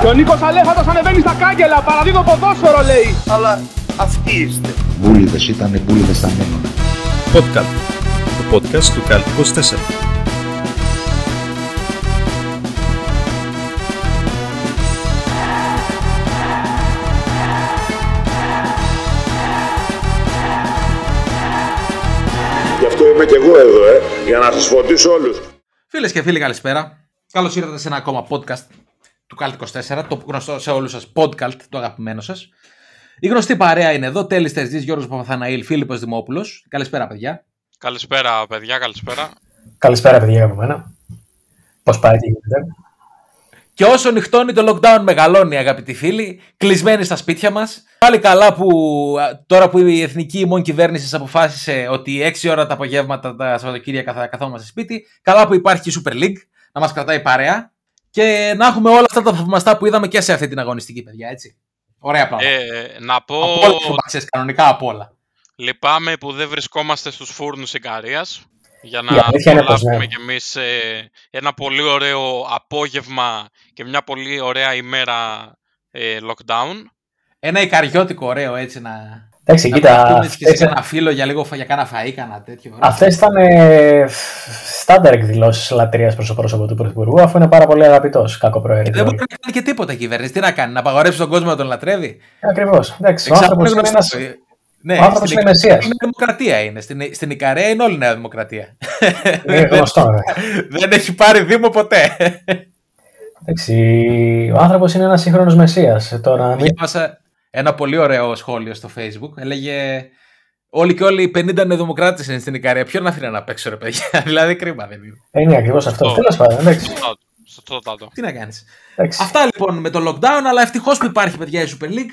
Και ο Νίκος Αλέφατος ανεβαίνει στα κάγκελα, παραδίδω ποδόσφαιρο λέει. Αλλά αυτοί είστε. Μπούλιδες ήταν μπούλιδες στα μείνουν. Podcast. Το podcast του Καλτ 24. Γι' αυτό είμαι και εγώ εδώ, ε, για να σας φωτίσω όλους. Φίλες και φίλοι, καλησπέρα. Καλώς ήρθατε σε ένα ακόμα podcast του Cult 24, το γνωστό σε όλους σας podcast, το αγαπημένο σας. Η γνωστή παρέα είναι εδώ, τέλης Τερζής, Γιώργος Παπαθαναήλ, Φίλιππος Δημόπουλος. Καλησπέρα, παιδιά. Καλησπέρα, παιδιά, καλησπέρα. Καλησπέρα, παιδιά, από μένα. Πώς πάει, τι γίνεται. Και όσο νυχτώνει το lockdown μεγαλώνει, αγαπητοί φίλοι, κλεισμένοι στα σπίτια μας. Πάλι καλά που α, τώρα που η εθνική ημών κυβέρνησης αποφάσισε ότι 6 ώρα τα απογεύματα τα Σαββατοκύριακα θα καθόμαστε σπίτι. Καλά που υπάρχει η Super League να μας κρατάει παρέα. Και να έχουμε όλα αυτά τα θαυμαστά που είδαμε και σε αυτή την αγωνιστική, παιδιά, έτσι. Ωραία πράγματα. Ε, να πω, Από όλα τα μπαξές, κανονικά από όλα. λυπάμαι που δεν βρισκόμαστε στους φούρνους Ικαρίας για Η να αλήθεια είναι πως απολαύσουμε ναι. κι εμείς ε, ένα πολύ ωραίο απόγευμα και μια πολύ ωραία ημέρα ε, lockdown. Ένα ικαριώτικο ωραίο έτσι να. Εντάξει, να κοίτα. πούμε και σε αυτές- ένα φίλο για λίγο για κάνα φαΐ, κάνα τέτοιο. ωραίο. Αυτές ήταν ε, στάνταρ εκδηλώσεις λατρείας προς το πρόσωπο του Πρωθυπουργού, αφού είναι πάρα πολύ αγαπητός, κακό Δεν προαίρετο. μπορεί να κάνει και τίποτα η κυβέρνηση. Τι να κάνει, να απαγορεύσει τον κόσμο να τον λατρεύει; Ακριβώς. Εντάξει, ο Εξάλλου άνθρωπος είναι είναι γνωστό. ένα. Ναι, ο άνθρωπος στην είναι Ικαρία μεσσίας. Είναι δημοκρατία είναι. Στην, στην Ικαρία είναι όλη η Νέα Δημοκρατία. Είναι γνωστό, βέβαια. Δεν έχει πάρει Δήμο ποτέ. Εντάξει, ο άνθρωπος είναι ένας σύγχρονος μεσία. Τώρα, μην... Διάβασα ένα πολύ ωραίο σχόλιο στο Facebook. Έλεγε Όλοι και όλοι οι 50 νεοδημοκράτε είναι στην Ικαρία. Ποιο να αφήνει να παίξω, ρε παιδιά; δηλαδή κρίμα δεν είναι. Ε, είναι ακριβώς αυτό. Αυτό. Τέλος πάντων, εντάξει. Σωστό, Σωστότατο. Τι να κάνεις. εντάξει. Αυτά λοιπόν με το lockdown, αλλά ευτυχώς που υπάρχει παιδιά η Super League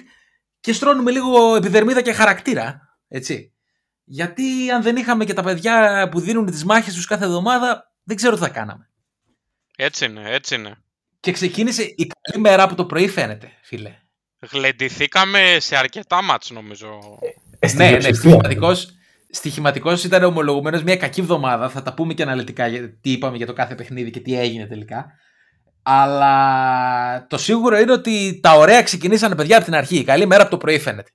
και στρώνουμε λίγο επιδερμίδα και χαρακτήρα. Έτσι. Γιατί αν δεν είχαμε και τα παιδιά που δίνουν τις μάχες τους κάθε εβδομάδα, δεν ξέρω τι θα κάναμε. Έτσι είναι, έτσι είναι. Και ξεκίνησε η καλή μέρα από το πρωί, φαίνεται, φίλε. Γλεντηθήκαμε σε αρκετά μάτς νομίζω. Ε, στη ναι, ναι, πλειοψηφία, στοιχηματικός, στοιχηματικός ήταν ομολογουμένως μια κακή εβδομάδα. Θα τα πούμε και αναλυτικά για- τι είπαμε για το κάθε παιχνίδι και τι έγινε τελικά. Αλλά το σίγουρο είναι ότι τα ωραία ξεκινήσανε παιδιά από την αρχή. Η καλή μέρα από το πρωί φαίνεται.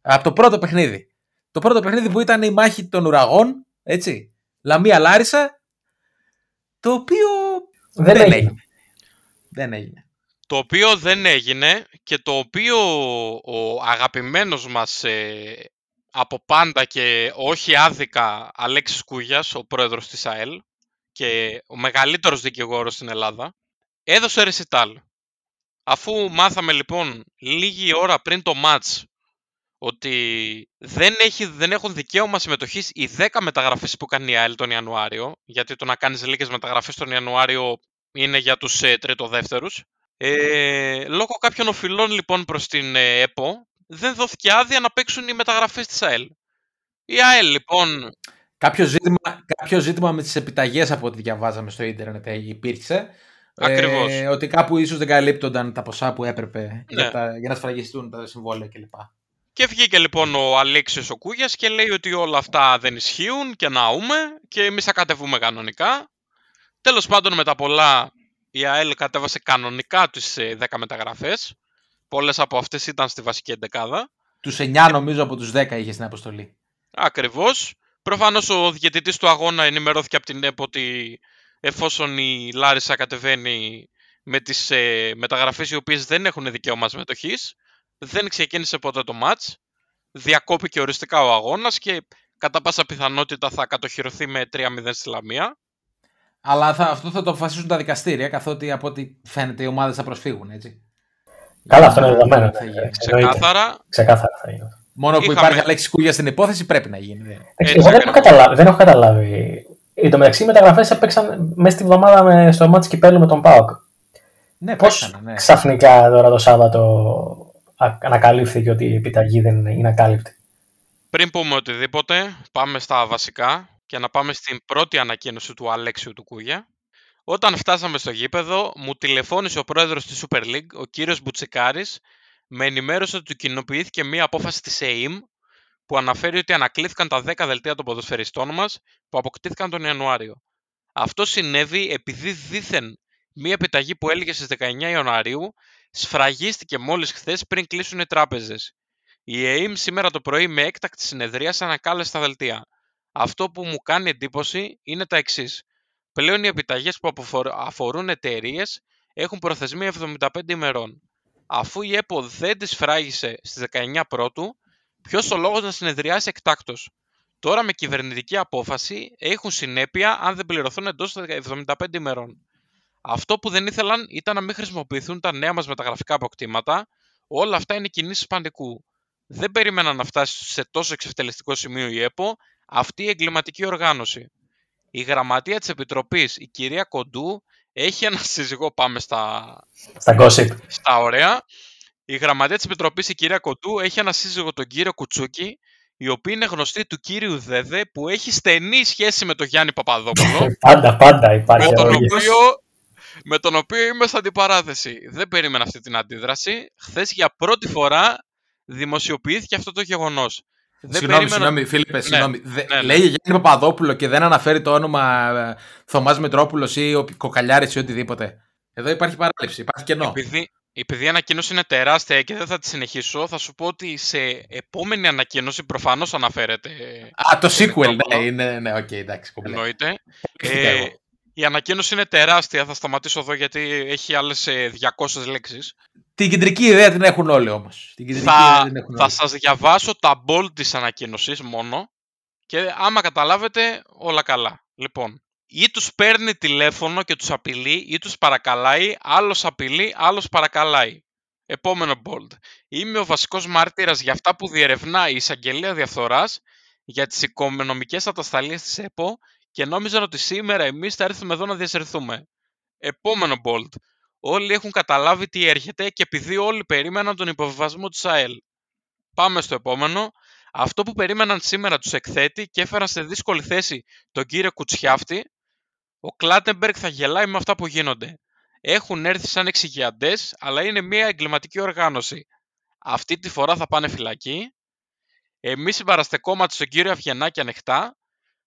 Από το πρώτο παιχνίδι. Το πρώτο παιχνίδι που ήταν η μάχη των ουραγών, έτσι. Λαμία Λάρισα, το οποίο Δεν έγινε. Δεν έγινε. Το οποίο δεν έγινε και το οποίο ο αγαπημένος μας ε, από πάντα και όχι άδικα Αλέξης Κούγιας, ο πρόεδρος της ΑΕΛ και ο μεγαλύτερος δικηγόρος στην Ελλάδα, έδωσε ρεσιτάλ. Αφού μάθαμε λοιπόν λίγη ώρα πριν το μάτς ότι δεν, έχει, δεν έχουν δικαίωμα συμμετοχής οι 10 μεταγραφές που κάνει η ΑΕΛ τον Ιανουάριο, γιατί το να κάνεις λίγες μεταγραφές τον Ιανουάριο είναι για τους ε, τριτοδεύτερους, ε, λόγω κάποιων οφειλών λοιπόν προς την ε, ΕΠΟ δεν δόθηκε άδεια να παίξουν οι μεταγραφές της ΑΕΛ. Η ΑΕΛ λοιπόν, Κάποιο ζήτημα, κάποιο ζήτημα με τις επιταγές από ό,τι διαβάζαμε στο ίντερνετ ε, υπήρξε. Ακριβώς. Ε, ότι κάπου ίσως δεν καλύπτονταν τα ποσά που έπρεπε για, Ναι. τα, για να σφραγιστούν τα συμβόλαια κλπ. και βγήκε λοιπόν ο Αλέξης ο Κούγιας και λέει ότι όλα αυτά δεν ισχύουν και ναούμε και εμείς θα κατεβούμε κανονικά. Τέλος πάντων με τα πολλά η ΑΕΛ κατέβασε κανονικά τις ε, 10 μεταγραφές. Πολλές από αυτές ήταν στη βασική εντεκάδα. Τους 9 νομίζω από τους 10 είχε στην αποστολή. Ακριβώς. Προφανώς ο διαιτητής του αγώνα ενημερώθηκε από την ΕΠΟ ότι εφόσον η Λάρισα κατεβαίνει με τις ε, μεταγραφές οι οποίες δεν έχουν δικαίωμα συμμετοχής, δεν ξεκίνησε ποτέ το μάτς, διακόπηκε οριστικά ο αγώνας και κατά πάσα πιθανότητα θα κατοχυρωθεί με 3-0 στη Λαμία. Αλλά θα, αυτό θα το αποφασίσουν τα δικαστήρια, καθότι από ό,τι φαίνεται οι ομάδες θα προσφύγουν, έτσι. Καλά, αυτό είναι δεδομένο. Θα γίνει. Εντάξει, εννοείται. Ξεκάθαρα, Ξεκάθαρα θα γίνει. Μόνο που Είχαμε- υπάρχει Αλέξη Κούγια στην υπόθεση πρέπει να γίνει. δεν- Εντάξει, Έτσι Εγώ δεν έχω, ακριβώς. καταλάβει, δεν έχω καταλάβει. Εν τω μεταξύ, οι μεταγραφές έπαιξαν μέσα στη βδομάδα με, στο μάτι κυπέλου με τον Πάοκ. Ναι, Πώς παίξανε, ναι. ξαφνικά τώρα το Σάββατο α- ανακαλύφθηκε ότι η επιταγή δεν είναι, είναι ακάλυπτη; πριν πούμε οτιδήποτε, πάμε στα βασικά και να πάμε στην πρώτη ανακοίνωση του Αλέξιου του Κούγια. Όταν φτάσαμε στο γήπεδο, μου τηλεφώνησε ο πρόεδρος της Super League, ο κύριος Μπουτσικάρης, με ενημέρωσε ότι του κοινοποιήθηκε μία απόφαση της ΕΕΜ που αναφέρει ότι ανακλήθηκαν τα 10 δελτία των ποδοσφαιριστών μας που αποκτήθηκαν τον Ιανουάριο. Αυτό συνέβη επειδή δήθεν μία επιταγή που έλεγε στις 19 Ιανουαρίου σφραγίστηκε μόλις χθες πριν κλείσουν οι τράπεζες. Η ΕΕΜ σήμερα το πρωί με έκτακτη συνεδρία ανακάλεσε τα δελτία. Αυτό που μου κάνει εντύπωση είναι τα εξής. Πλέον οι επιταγές που αφορούν εταιρείες έχουν προθεσμία 75 ημερών. Αφού η ΕΠΟ δεν τις φράγισε στις 19 πρώτου, ποιος ο λόγος να συνεδριάσει εκτάκτος. Τώρα με κυβερνητική απόφαση έχουν συνέπεια αν δεν πληρωθούν εντός 75 ημερών. Αυτό που δεν ήθελαν ήταν να μην χρησιμοποιηθούν τα νέα μας μεταγραφικά αποκτήματα. Όλα αυτά είναι κινήσεις πανικού. Δεν περίμεναν να φτάσει σε τόσο εξευτελιστικό σημείο η ΕΠΟ αυτή η εγκληματική οργάνωση. Η γραμματεία της Επιτροπής, η κυρία Κοντού, έχει ένα σύζυγο, πάμε στα, στα, gossip. στα ωραία. Η γραμματεία της Επιτροπής, η κυρία Κοντού, έχει ένα σύζυγο τον κύριο Κουτσούκη, η οποία είναι γνωστή του κύριου Δέδε, που έχει στενή σχέση με τον Γιάννη Παπαδόπουλο. πάντα, πάντα υπάρχει. Με τον, οποίο, με τον οποίο είμαι στην αντιπαράθεση. Δεν περίμενα αυτή την αντίδραση. Χθες για πρώτη φορά δημοσιοποιήθηκε αυτό το γεγονός. Συγγνώμη, περίμενα... συγγνώμη, Φίλιππε, ναι, συγγνώμη. Ναι, ναι. Λέει Γιάννη Παπαδόπουλο και δεν αναφέρει το όνομα ε, Θωμάς Μητρόπουλος ή ο Κοκαλιάρης ή οτιδήποτε. Εδώ υπάρχει παράληψη, υπάρχει κενό. Επειδή, επειδή η ανακοίνωση είναι τεράστια και δεν θα τη συνεχίσω, θα σου πω ότι σε επόμενη ανακοίνωση προφανώς αναφέρεται. Α, το sequel, ναι, είναι, ναι, οκ, okay, εντάξει. Εννοείται. Ε, η ανακοίνωση είναι τεράστια, θα σταματήσω εδώ γιατί έχει άλλες 200 ε, λέξεις. Την κεντρική ιδέα την έχουν όλοι όμως. Την θα την έχουν θα σας διαβάσω τα bold της ανακοίνωσης μόνο και άμα καταλάβετε όλα καλά. Λοιπόν, ή τους παίρνει τηλέφωνο και τους απειλεί ή τους παρακαλάει, άλλος απειλεί, άλλος παρακαλάει. Επόμενο bold. Είμαι ο βασικός μάρτυρας για αυτά που διερευνά η εισαγγελία διαφθοράς για τις οικονομικές ατασταλίες της ΕΠΟ και νόμιζαν ότι σήμερα εμείς θα έρθουμε εδώ να διασυρθούμε. Επόμενο bold. Όλοι έχουν καταλάβει τι έρχεται και επειδή όλοι περίμεναν τον υποβιβασμό της ΑΕΛ. Πάμε στο επόμενο. Αυτό που περίμεναν σήμερα τους εκθέτει και έφεραν σε δύσκολη θέση τον κύριο Κουτσιάφτη, ο Κλάτεμπεργκ θα γελάει με αυτά που γίνονται. Έχουν έρθει σαν εξηγιαντές, αλλά είναι μια εγκληματική οργάνωση. Αυτή τη φορά θα πάνε φυλακή. Εμείς συμπαραστεκόμαστε στον κύριο Αυγενάκη ανοιχτά.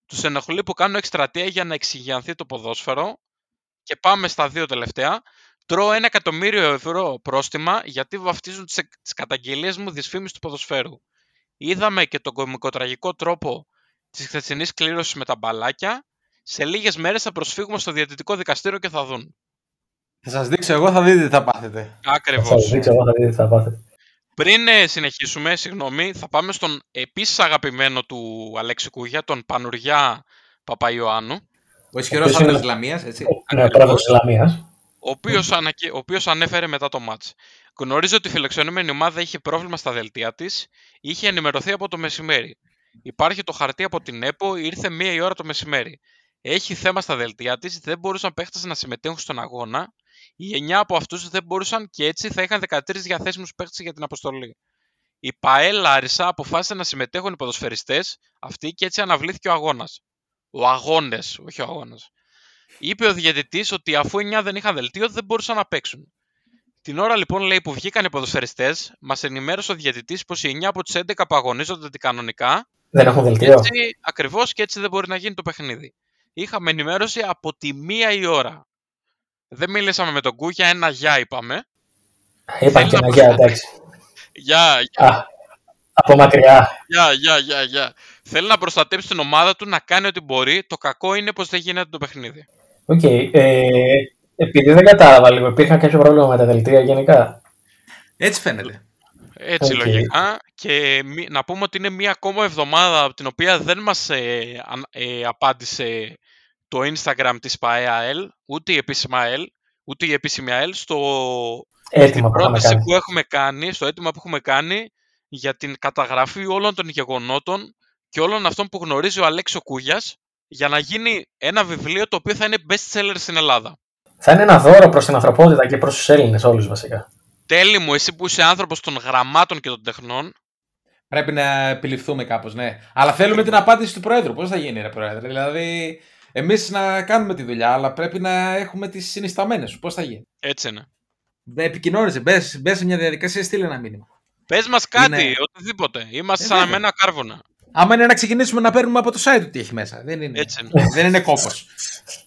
Τους ενοχλεί που κάνουν εκστρατεία για να εξηγιανθεί το ποδόσφαιρο. Και πάμε στα δύο τελευταία. Τρώω ένα εκατομμύριο ευρώ πρόστιμα γιατί βαφτίζουν τις καταγγελίες μου δυσφήμιση του ποδοσφαίρου. Είδαμε και τον κομικοτραγικό τρόπο της χθεσινής κλήρωσης με τα μπαλάκια. Σε λίγες μέρες θα προσφύγουμε στο διαιτητικό δικαστήριο και θα δουν. Θα σας δείξω εγώ, θα δείτε τι θα πάθετε. Ακριβώς. Θα σας δείξω εγώ, θα δείτε τι θα πάθετε. Πριν ε, συνεχίσουμε, συγγνώμη, θα πάμε στον επίσης αγαπημένο του Αλέξη Κούγια, τον Πανουριά Παπαϊωάννου. Ο ισχυρός άντρας της Λαμίας, έτσι. Ναι, πρόεδρος της Λαμίας ο οποίος, ανακοι... ο οποίος ανέφερε μετά το μάτς. Γνωρίζω ότι η φιλοξενούμενη ομάδα είχε πρόβλημα στα δελτία της, είχε ενημερωθεί από το μεσημέρι. Υπάρχει το χαρτί από την ΕΠΟ, ήρθε μία η ώρα το μεσημέρι. Έχει θέμα στα δελτία της, δεν μπορούσαν παίχτες να συμμετέχουν στον αγώνα. Οι 9 από αυτούς δεν μπορούσαν και έτσι θα είχαν 13 διαθέσιμους παίχτες για την αποστολή. Η ΠαΕ Λάρισα αποφάσισε να συμμετέχουν οι ποδοσφαιριστές αυτοί και έτσι αναβλήθηκε ο αγώνας. Ο αγώνες, όχι ο αγώνας. Είπε ο διαιτητής ότι αφού 9 δεν είχαν δελτίο δεν μπορούσαν να παίξουν. Την ώρα λοιπόν λέει που βγήκαν οι ποδοσφαιριστές, μας ενημέρωσε ο διαιτητής πως οι 9 από τις 11 που αγωνίζονται αντικανονικά. Δεν έχουν δελτίο. Ακριβώς και έτσι δεν μπορεί να γίνει το παιχνίδι. Είχαμε ενημέρωση από τη μία η ώρα. Δεν μίλησαμε με τον Κούγια, ένα γεια είπαμε. Είπα και ένα γεια, εντάξει. Γεια, γεια. Από μακριά. Γεια, γεια, γεια, γεια. Θέλει να προστατέψει την ομάδα του, να κάνει ό,τι μπορεί. Το κακό είναι πως δεν γίνεται το παιχνίδι. Οκ. Okay. Ε, επειδή δεν κατάλαβα λίγο, υπήρχε κάποιο πρόβλημα με τα δελτία γενικά; Έτσι φαίνεται. Έτσι okay. λογικά. Και να πούμε ότι είναι μία ακόμα εβδομάδα από την οποία δεν μας ε, ε, απάντησε το Instagram της ΠαΕΑΕΛ, ούτε η επίσημα ΑΕΛ, ούτε η επίσημη ΑΕΛ, στο έτοιμα πρόταση που, που έχουμε κάνει, στο έτοιμο που έχουμε κάνει για την καταγραφή όλων των γεγονότων και όλων αυτών που γνωρίζει ο Αλέξο Κούγιας για να γίνει ένα βιβλίο το οποίο θα είναι best seller στην Ελλάδα. Θα είναι ένα δώρο προς την ανθρωπότητα και προς τους Έλληνες όλους βασικά. Τέλει μου, εσύ που είσαι άνθρωπος των γραμμάτων και των τεχνών. Πρέπει να επιληφθούμε κάπως, ναι. Αλλά θέλουμε την απάντηση του Πρόεδρου. Πώς θα γίνει, ρε Πρόεδρε; Δηλαδή, εμείς να κάνουμε τη δουλειά, αλλά πρέπει να έχουμε τις συνισταμένες σου. Πώς θα γίνει; Έτσι είναι. Επικοινώνησε, μπες, μπες σε μια διαδικασία, στείλε ένα μήνυμα. Πες μας κάτι, είναι... οτιδήποτε. Είμαστε ε, σαν αμένα κάρβουνα. Άμα είναι να ξεκινήσουμε να παίρνουμε από το site του τι έχει μέσα. Δεν είναι, Έτσι είναι. δεν είναι κόπος.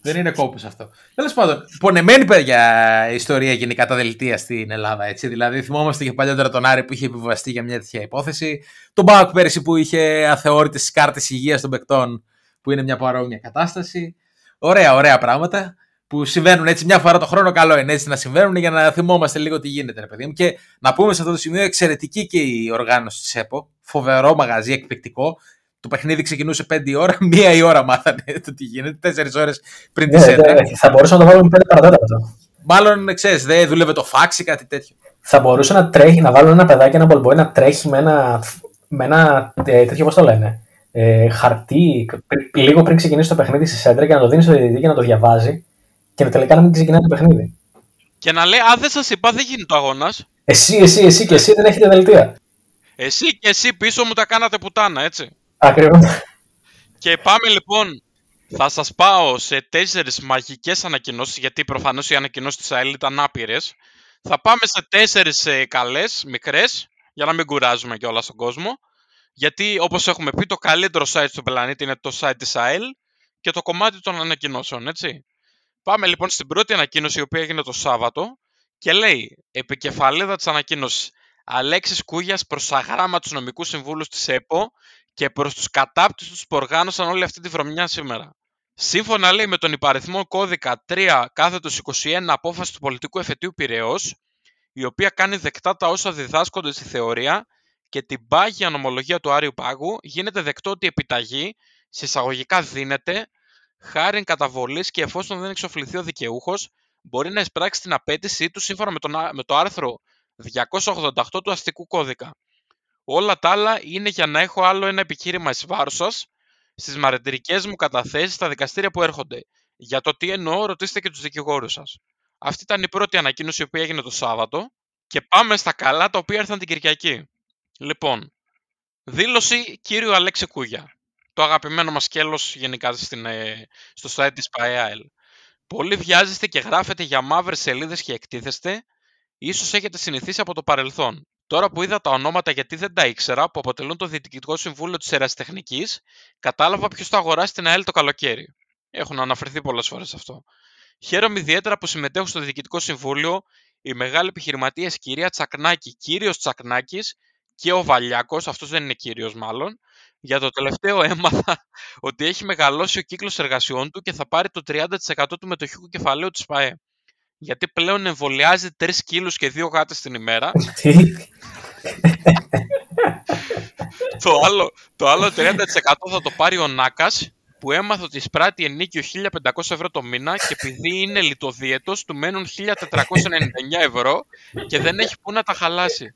δεν είναι κόπος αυτό. Τέλος πάντων, πονεμένη παιδιά ιστορία γενικά τα δελτία στην Ελλάδα. Έτσι. Δηλαδή, θυμόμαστε και παλιότερα τον Άρη που είχε επιβαστεί για μια τέτοια υπόθεση. Τον Μπάουκ πέρυσι που είχε αθεώρητες κάρτες υγείας των παικτών, που είναι μια παρόμοια κατάσταση. Ωραία, ωραία πράγματα που συμβαίνουν έτσι μια φορά το χρόνο. Καλό είναι έτσι να συμβαίνουν για να θυμόμαστε λίγο τι γίνεται, ρε παιδί μου. Και να πούμε σε αυτό το σημείο εξαιρετική και η οργάνωση της ΕΠΟ. Φοβερό μαγαζί, εκπληκτικό. Το παιχνίδι ξεκινούσε 5 η ώρα, μία η ώρα μάθανε το τι γίνεται, 4 ώρες πριν τη Ναι, σέντρα. ναι, θα μπορούσε να το βάλουμε 5 παρατέταρτο. Μάλλον ξέρεις, δεν δούλευε το φάξ ή κάτι τέτοιο. Θα μπορούσε να τρέχει, να βάλουν ένα παιδάκι, ένα μπολμπόι να τρέχει με ένα, με ένα ε, τέτοιο, πώς το λένε, ε, χαρτί πρι- λίγο πριν ξεκινήσει το παιχνίδι στη σέντρα και να το δίνει στο διαιτητή και να το διαβάζει και να τελικά να μην ξεκινάει το παιχνίδι. Και να λέει, Α, δεν σας είπα, δεν γίνεται ο αγώνας. Εσύ, εσύ, εσύ και εσύ δεν έχετε δελτία. Εσύ και εσύ πίσω μου τα κάνατε πουτάνα, έτσι. Ακριβώς. Και πάμε λοιπόν. Θα σας πάω σε τέσσερις μαγικές ανακοινώσεις, γιατί προφανώς οι ανακοινώσεις της ΑΕΛ ήταν άπειρες. Θα πάμε σε τέσσερις καλές, μικρές, για να μην κουράζουμε και όλα στον κόσμο. Γιατί όπως έχουμε πει, το καλύτερο site στον πλανήτη είναι το site της ΑΕΛ και το κομμάτι των ανακοινώσεων, έτσι. Πάμε λοιπόν στην πρώτη ανακοίνωση, η οποία έγινε το Σάββατο και λέει επικεφαλίδα της ανακοίνωσης. Αλέξης Κούγιας προς αγράμμα τους νομικούς συμβούλους της ΕΠΟ και προς τους κατάπτυστους που οργάνωσαν όλη αυτή τη βρωμιά σήμερα. Σύμφωνα λέει με τον υπαριθμό κώδικα 3 κάθετος 21 απόφασης του πολιτικού εφετείου Πυραιός, η οποία κάνει δεκτά τα όσα διδάσκονται στη θεωρία και την πάγια νομολογία του Άριου Πάγου, γίνεται δεκτό ότι η επιταγή σε εισαγωγικά δίνεται χάρη καταβολής και εφόσον δεν εξοφληθεί ο δικαιούχος, μπορεί να εισπράξει την απέτησή του σύμφωνα με, τον, α- με το άρθρο 288 του αστικού κώδικα. Όλα τα άλλα είναι για να έχω άλλο ένα επιχείρημα εις βάρος σας στις μαρτυρικές μου καταθέσεις στα δικαστήρια που έρχονται. Για το τι εννοώ, ρωτήστε και τους δικηγόρους σας. Αυτή ήταν η πρώτη ανακοίνωση η οποία έγινε το Σάββατο και πάμε στα καλά τα οποία ήρθαν την Κυριακή. Λοιπόν, δήλωση κύριου Αλέξη Κούγια. Το αγαπημένο μας σκέλος γενικά στην, ε, στο site της ΠαΕΑΕΛ. Πολύ βιάζεστε και γράφετε για μαύρες σελίδες και εκτίθεστε. Ίσως έχετε συνηθίσει από το παρελθόν. Τώρα που είδα τα ονόματα γιατί δεν τα ήξερα, που αποτελούν το Διοικητικό Συμβούλιο της Ερασιτεχνική, κατάλαβα ποιος θα αγοράσει την ΑΕΛ το καλοκαίρι. Έχουν αναφερθεί πολλές φορές αυτό. Χαίρομαι ιδιαίτερα που συμμετέχουν στο Διοικητικό Συμβούλιο οι μεγάλοι επιχειρηματίε κυρία Τσακνάκη, κύριος Τσακνάκης και ο Βαλιάκος, αυτός δεν είναι κύριος μάλλον. Για το τελευταίο έμαθα ότι έχει μεγαλώσει ο κύκλος εργασιών του και θα πάρει το 30% του μετοχικού κεφαλαίου της ΠαΕ. Γιατί πλέον εμβολιάζει 3 κίλους και 2 γάτες την ημέρα Τι; το, άλλο, το άλλο 30% θα το πάρει ο Νάκας που έμαθε ότι εισπράττει ενίκιο 1500 ευρώ το μήνα και επειδή είναι λιτοδίαιτος του μένουν 1499 ευρώ και δεν έχει που να τα χαλάσει.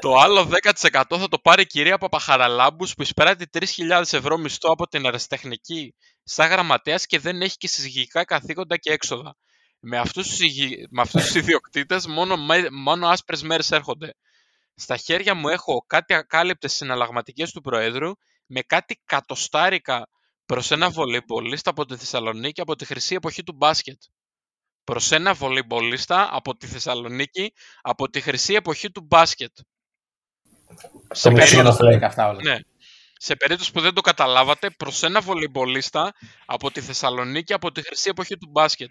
το άλλο 10% θα το πάρει η κυρία Παπαχαραλάμπους που εισπράττει 3.000 ευρώ μισθό από την αεραστεχνική σαν γραμματέας και δεν έχει και συζυγικά καθήκοντα και έξοδα. Με αυτούς τους, υγι... με αυτούς τους ιδιοκτήτες μόνο, με- μόνο άσπρες μέρες έρχονται. Στα χέρια μου έχω κάτι ακάλυπτες συναλλαγματικές του Προέδρου με κάτι κατοστάρικα προς ένα βολεϊμπολίστα από τη Θεσσαλονίκη από τη χρυσή εποχή του μπάσκετ. Προς ένα βολεϊμπολίστα από τη Θεσσαλονίκη από τη χρυσή εποχή του μπάσκετ. Στο μισό περίπτωση- μας λέει. Και αυτά όλα. Ναι. Σε περίπτωση που δεν το καταλάβατε, προς ένα βολεϊμπολίστα από τη Θεσσαλονίκη από τη χρυσή εποχή του μπάσκετ.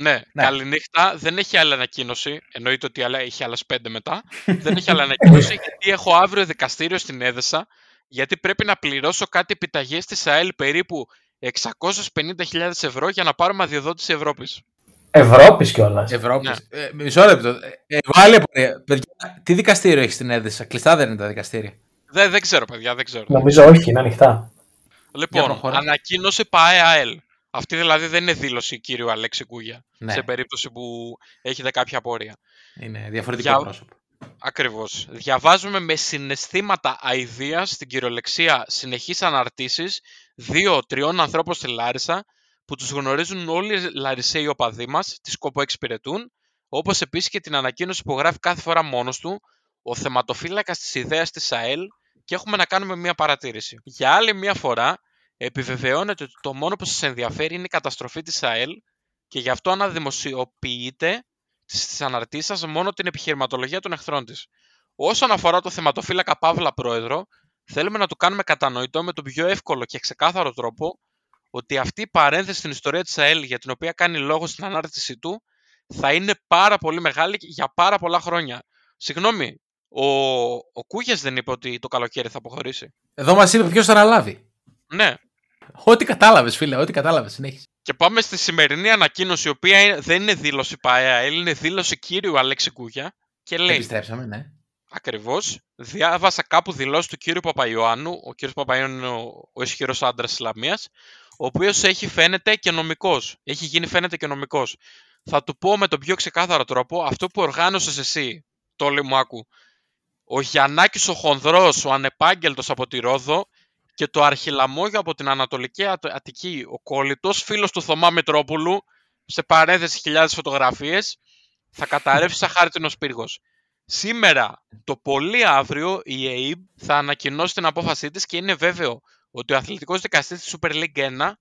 Ναι, Ναι. καληνύχτα. Δεν έχει άλλη ανακοίνωση. Εννοείται ότι άλλα- έχει άλλες πέντε μετά. δεν έχει άλλη ανακοίνωση γιατί έχω αύριο δικαστήριο στην Έδεσα. Γιατί πρέπει να πληρώσω κάτι επιταγές της ΑΕΛ περίπου 650.000 ευρώ για να πάρουμε αδειοδότηση Ευρώπης. Ευρώπης κιόλας. Ευρώπης. Ναι. Ε, μισό λεπτό. Ε, εγώ άλλη απορία. Παιδιά, τι δικαστήριο έχεις στην Έδεσα. Κλειστά δεν είναι τα δικαστήρια. Δεν, δεν ξέρω, παιδιά, δεν ξέρω. Νομίζω όχι, είναι ανοιχτά. Για Λοιπόν, προχώρα. ανακοίνωσε ΠΑΕ ΑΕΛ. Αυτή δηλαδή δεν είναι δήλωση κύριου Αλέξη Κούγια. Ναι. Σε περίπτωση που έχετε κάποια απορία. Είναι διαφορετικό Για- πρόσωπο. Ακριβώς. Διαβάζουμε με συναισθήματα αηδίας στην κυριολεξία συνεχείς αναρτήσεις δύο-τριών ανθρώπων στη Λάρισα που τους γνωρίζουν όλοι οι Λαρισαίοι οπαδοί μας, τι σκοπό εξυπηρετούν, όπως επίσης και την ανακοίνωση που γράφει κάθε φορά μόνος του ο θεματοφύλακας της ιδέας της ΑΕΛ και έχουμε να κάνουμε μία παρατήρηση. Για άλλη μία φορά επιβεβαιώνεται ότι το μόνο που σας ενδιαφέρει είναι η καταστροφή της ΑΕΛ και γι' αυτό αναδημοσιοποιείται στις αναρτήσεις σας μόνο την επιχειρηματολογία των εχθρών της. Όσον αφορά το θεματοφύλακα Παύλα Πρόεδρο, θέλουμε να του κάνουμε κατανοητό με τον πιο εύκολο και ξεκάθαρο τρόπο ότι αυτή η παρένθεση στην ιστορία της ΑΕΛ για την οποία κάνει λόγο στην ανάρτησή του θα είναι πάρα πολύ μεγάλη για πάρα πολλά χρόνια. Συγγνώμη, ο, ο Κούγιας δεν είπε ότι το καλοκαίρι θα αποχωρήσει; Εδώ μας είπε ποιος θα αναλάβει. Ναι. Ό,τι κατάλαβες, φίλε, ό,τι κατάλαβες. Συνέχισε. Και πάμε στη σημερινή ανακοίνωση, η οποία είναι- δεν είναι δήλωση ΠΑΕΑΕΛ, είναι δήλωση κύριου Αλέξη Κούγια. Και λέει, Επιστρέψαμε, ναι. Ακριβώς. Διάβασα κάπου δηλώσεις του κύριου Παπαϊωάννου. Ο κύριος Παπαϊωάννου είναι ο, ο ισχυρός άντρας της Λαμίας, ο οποίο έχει φαίνεται και νομικός. Έχει γίνει φαίνεται και νομικός. Θα του πω με τον πιο ξεκάθαρο τρόπο αυτό που οργάνωσες εσύ, το μου άκου. Ο Γιαννάκης ο Χονδρός, ο ανεπάγγελτος από τη Ρόδο και το Αρχιλαμόγιο από την Ανατολική Ατ- Αττική, ο κολλητός φίλος του Θωμά Μητρόπουλου, σε παρένθεση χιλιάδες φωτογραφίες, θα καταρρεύσει σαν χάρτινος πύργος. Σήμερα, το πολύ αύριο, η ΕΕΠ θα ανακοινώσει την απόφασή της και είναι βέβαιο ότι ο αθλητικός δικαστής της Super League 1,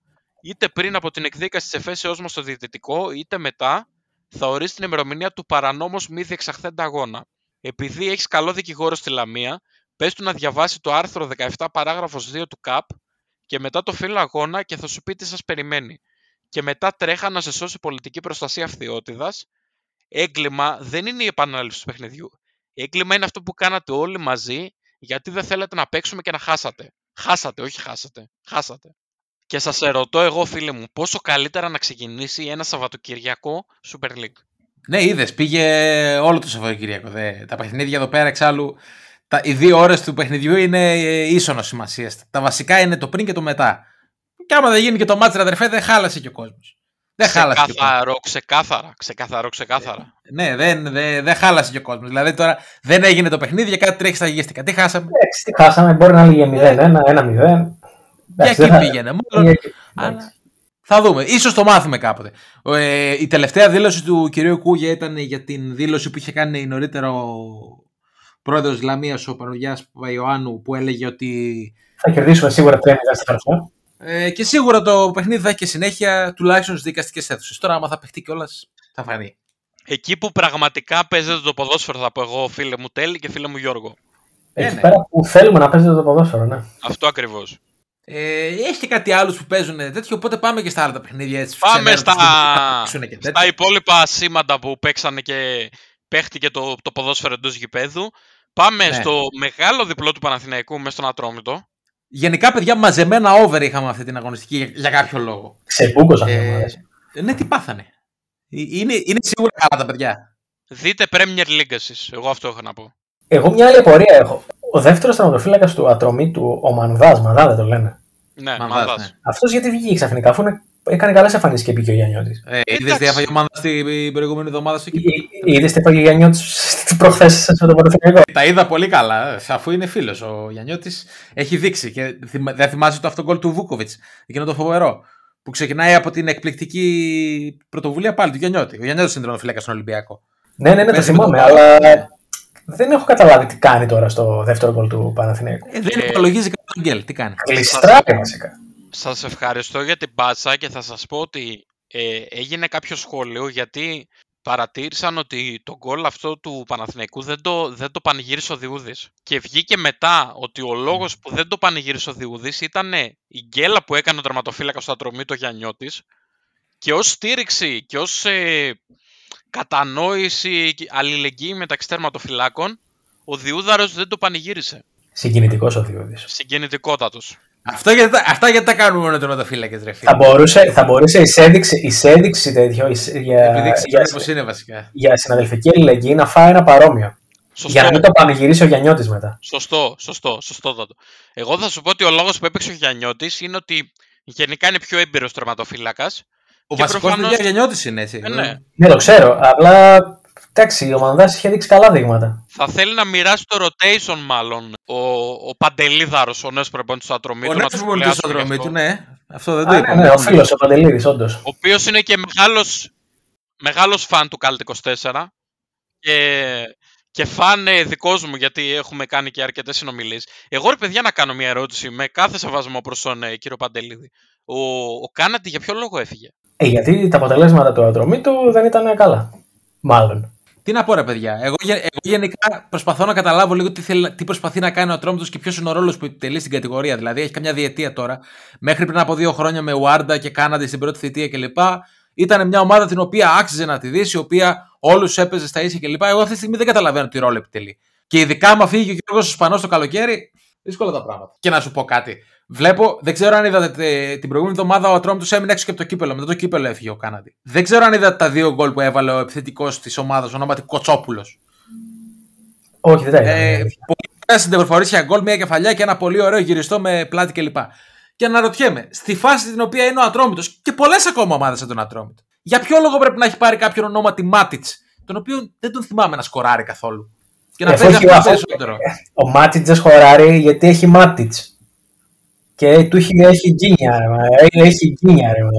είτε πριν από την εκδίκαση της εφέσεώς μας στο διαιτητικό, είτε μετά, θα ορίσει την ημερομηνία του παρανόμως μη διεξαχθέντα αγώνα. Επειδή έχεις καλό δικηγόρο στη Λαμία, πες του να διαβάσει το άρθρο 17 παράγραφος 2 του ΚΑΠ και μετά το φύλλο αγώνα και θα σου πει τι σας περιμένει. Και μετά τρέχα να σε σώσει πολιτική προστασία αυθιότητας. Έγκλημα δεν είναι η επανάληψη του παιχνιδιού. Έγκλημα είναι αυτό που κάνατε όλοι μαζί γιατί δεν θέλετε να παίξουμε και να χάσατε. Χάσατε, όχι χάσατε. Χάσατε. Και σας ερωτώ εγώ φίλε μου, πόσο καλύτερα να ξεκινήσει ένα Σαββατοκυριακό Super League; Ναι, είδες, πήγε όλο το Σαββατοκύριακο. Δε. Τα παιχνίδια εδώ πέρα εξάλλου. Τα, οι δύο ώρες του παιχνιδιού είναι ε, ίσονος σημασίας. Τα βασικά είναι το πριν και το μετά. Και άμα δεν γίνει και το μάτσερ, αδερφέ, δεν χάλασε και ο κόσμος. Δεν χάλασε και ο κόσμος. Ξεκάθαρο, ξεκάθαρα, ξεκάθαρο, ξεκάθαρα. Ναι, δεν, δεν, δεν χάλασε και ο κόσμος. Δηλαδή τώρα δεν έγινε το παιχνίδι για κάτι τρέχει στα γηγιστικά. Τι χάσαμε. Εντάξει, τι χάσαμε, μπορεί να λέγε 0-1, 1-0. Για εκεί πήγαινε. Μάλλον, εκεί, αλλά εντάξει. θα δούμε. Ίσως το μάθουμε κάποτε. Ε, η τελευταία δήλωση του κυρίου Κούγια ήταν για την δήλωση που είχε κάνει νωρίτερα ο πρόεδρος Λαμίας, ο Πανογιάς Παπαϊωάννου, που έλεγε ότι Θα κερδίσουμε σίγουρα 3-0 στη Χαρφιά. Ε, και σίγουρα το παιχνίδι θα έχει και συνέχεια, τουλάχιστον στις δικαστικές αίθουσες. Τώρα, άμα θα παιχτεί κιόλας, θα φανεί. Εκεί που πραγματικά παίζεται το ποδόσφαιρο, θα πω εγώ, φίλε μου Τέλη και φίλε μου Γιώργο. Εκεί ναι. πέρα που θέλουμε να παίζετε το ποδόσφαιρο, ναι. Αυτό ακριβώς. Ε, έχει και κάτι άλλους που παίζουν τέτοιο, οπότε πάμε και στα άλλα τα παιχνίδια. Έτσι, Πάμε ξενέρω, στα, τους δημιουργούς να παίξουν και τέτοια. στα υπόλοιπα σήματα που παίξανε και παίχτηκε το, το ποδόσφαιρο εντός γηπέδου. Πάμε Ναι. στο μεγάλο διπλό του Παναθηναϊκού μέσα στον Ατρόμητο. Γενικά, παιδιά, μαζεμένα over είχαμε αυτή την αγωνιστική για, για κάποιο λόγο. Ξεμπούκωσαν οι Ε, ομάδες. ναι, τι πάθανε. Ε, Είναι, είναι σίγουρα καλά τα παιδιά. Δείτε Premier League εσείς. Εγώ αυτό έχω να πω. Εγώ μια άλλη απορία έχω. Ο δεύτερος τερματοφύλακα του ατρωμίτου, ο Μανδά, Μανδά δεν το λένε. Ναι, Μανδάς, Μανδάς. ναι. Αυτός γιατί βγήκε ξαφνικά, αφού είναι- έκανε καλές εμφανίσεις και πήγε ο Γιάννιώτης. Ε, Είδες Εντάξει. τι έφαγε η ομάδα στην προηγούμενη εβδομάδα στο κύπελο. Είδες τι έφαγε ο Γιάννιώτης προχθές με τον Παναθηναϊκό. Τα είδα πολύ καλά, ε, αφού είναι φίλος. Ο Γιαννιώτη έχει δείξει. Και θυμα- δεν θυμάσαι το αυτογκολ του Βούκοβιτς, εκείνο το φοβερό. Που ξεκινάει από την εκπληκτική πρωτοβουλία πάλι του Γιαννιώτη. Ο Γιαννιώτη είναι τερματοφύλακα στον Ολυμπιακό. Ναι, ναι, ναι, το Παίζει με θυμάμαι, τον αλλά Πάο. δεν έχω καταλάβει τι κάνει τώρα στο δεύτερο γκολ του Παναθηναϊκού. Ε, δεν Ε, υπολογίζει κανένα τον γκέλ. Τι κάνει. Κλειστράει βασικά. Σας ευχαριστώ για την πάτσα και θα σας πω ότι ε, έγινε κάποιο σχόλιο γιατί παρατήρησαν ότι το γκολ αυτό του Παναθηναϊκού δεν το, δεν το πανηγύρισε ο Διούδης. Και βγήκε μετά ότι ο λόγος που δεν το πανηγύρισε ο Διούδης ήταν η γκέλα που έκανε ο τερματοφύλακας στο ατρομή το Γιαννιώτης και ως στήριξη και ως ε, κατανόηση και αλληλεγγύη μεταξύ τερματοφυλάκων ο Διούδαρος δεν το πανηγύρισε. Συγκινητικός ο Διούδης. Συγκινητικότατος. Αυτό γιατί, τα- αυτά γιατί τα κάνουμε μόνο τερματοφύλακε, ρε φίλε. Θα μπορούσε, θα μπορούσε η σέδειξη, η σέδειξη τέτοιο, η σ- για, Επειδή για, ξέρει πώς είναι βασικά. για συναδελφική αλληλεγγύη να φάει ένα παρόμοιο. Σωστό. Για να μην το πανηγυρίσει ο Γιαννιώτης μετά. Σωστό, σωστό, σωστότατο. Εγώ θα σου πω ότι ο λόγος που έπαιξε ο Γιαννιώτης είναι ότι γενικά είναι πιο έμπειρος τερματοφύλακας. Ο Και βασικός προφανώς- παιδιά Γιαννιώτης είναι έτσι. Ε, ναι. Ναι, το ξέρω. Απλά εντάξει, ο Μανδάς είχε δείξει καλά δείγματα. Θα θέλει να μοιράσει το rotation, μάλλον, ο, ο Παντελίδαρος, ο νέος προπονητής του Ατρομήτου. Ο να νέος το προπονητής του σχολιάσουμε γι' Ατρομήτου, αυτό. ναι. Αυτό δεν το Α, ναι, είπαμε. ναι, ο φίλος, ο Παντελίδης, όντως. Ο οποίος είναι και μεγάλος μεγάλος φαν του Κάλτ 24 και, και φαν ε, δικός μου γιατί έχουμε κάνει και αρκετές συνομιλίες. Εγώ ρε παιδιά να κάνω μια ερώτηση με κάθε σεβασμό προς τον ε, κύριο Παντελίδη. Ο, ο Κάνατη για ποιο λόγο έφυγε; Ε, γιατί τα αποτελέσματα του Ατρωμίτου δεν ήταν καλά. Μάλλον. Τι να πω, ρε παιδιά. Εγώ, γε- εγώ γενικά προσπαθώ να καταλάβω λίγο τι, θέλει, τι προσπαθεί να κάνει ο Ατρόμητο και ποιος είναι ο ρόλος που επιτελεί στην κατηγορία. Δηλαδή, έχει καμιά διετία τώρα. Μέχρι πριν από δύο χρόνια με Βάρντα και Κάναντι στην πρώτη θητεία κλπ. Ήταν μια ομάδα την οποία άξιζε να τη δεις, η οποία όλους έπαιζε στα ίσια κλπ. Εγώ αυτή τη στιγμή δεν καταλαβαίνω τι ρόλο επιτελεί. Και ειδικά άμα φύγει ο Γιώργος Ισπανό το καλοκαίρι, δύσκολα τα πράγματα. Και να σου πω κάτι. Βλέπω, δεν ξέρω αν είδατε τε- την προηγούμενη εβδομάδα ο Ατρόμητο έμεινε έξω και από το κύπελο. Μετά το κύπελο έφυγε ο Κάναντι. Δεν ξέρω αν είδατε τα δύο γκολ που έβαλε ο επιθετικός της ομάδας, ονόματι Κοτσόπουλος. Όχι, δεν τα είδα. Ε, πολύ ωραία συντεφορήσια γκολ, μια κεφαλιά και ένα πολύ ωραίο γυριστό με πλάτη κλπ. Και αναρωτιέμαι, στη φάση την οποία είναι ο Ατρόμητος και πολλές ακόμα ομάδες σαν τον Ατρόμητο, για ποιο λόγο πρέπει να έχει πάρει κάποιον ονόματι Μάτιτς, τον οποίο δεν τον θυμάμαι να σκοράρει καθόλου. Και να Εφ' παίζει όχι, αυτό αφού- περισσότερο. Ο Μάτιτς δεν σχοράρει γιατί έχει Μάτιτς. Και του έχει, έχει γκίνια, ρε, μα. Ε, Έχει γκίνια, ρε, μα.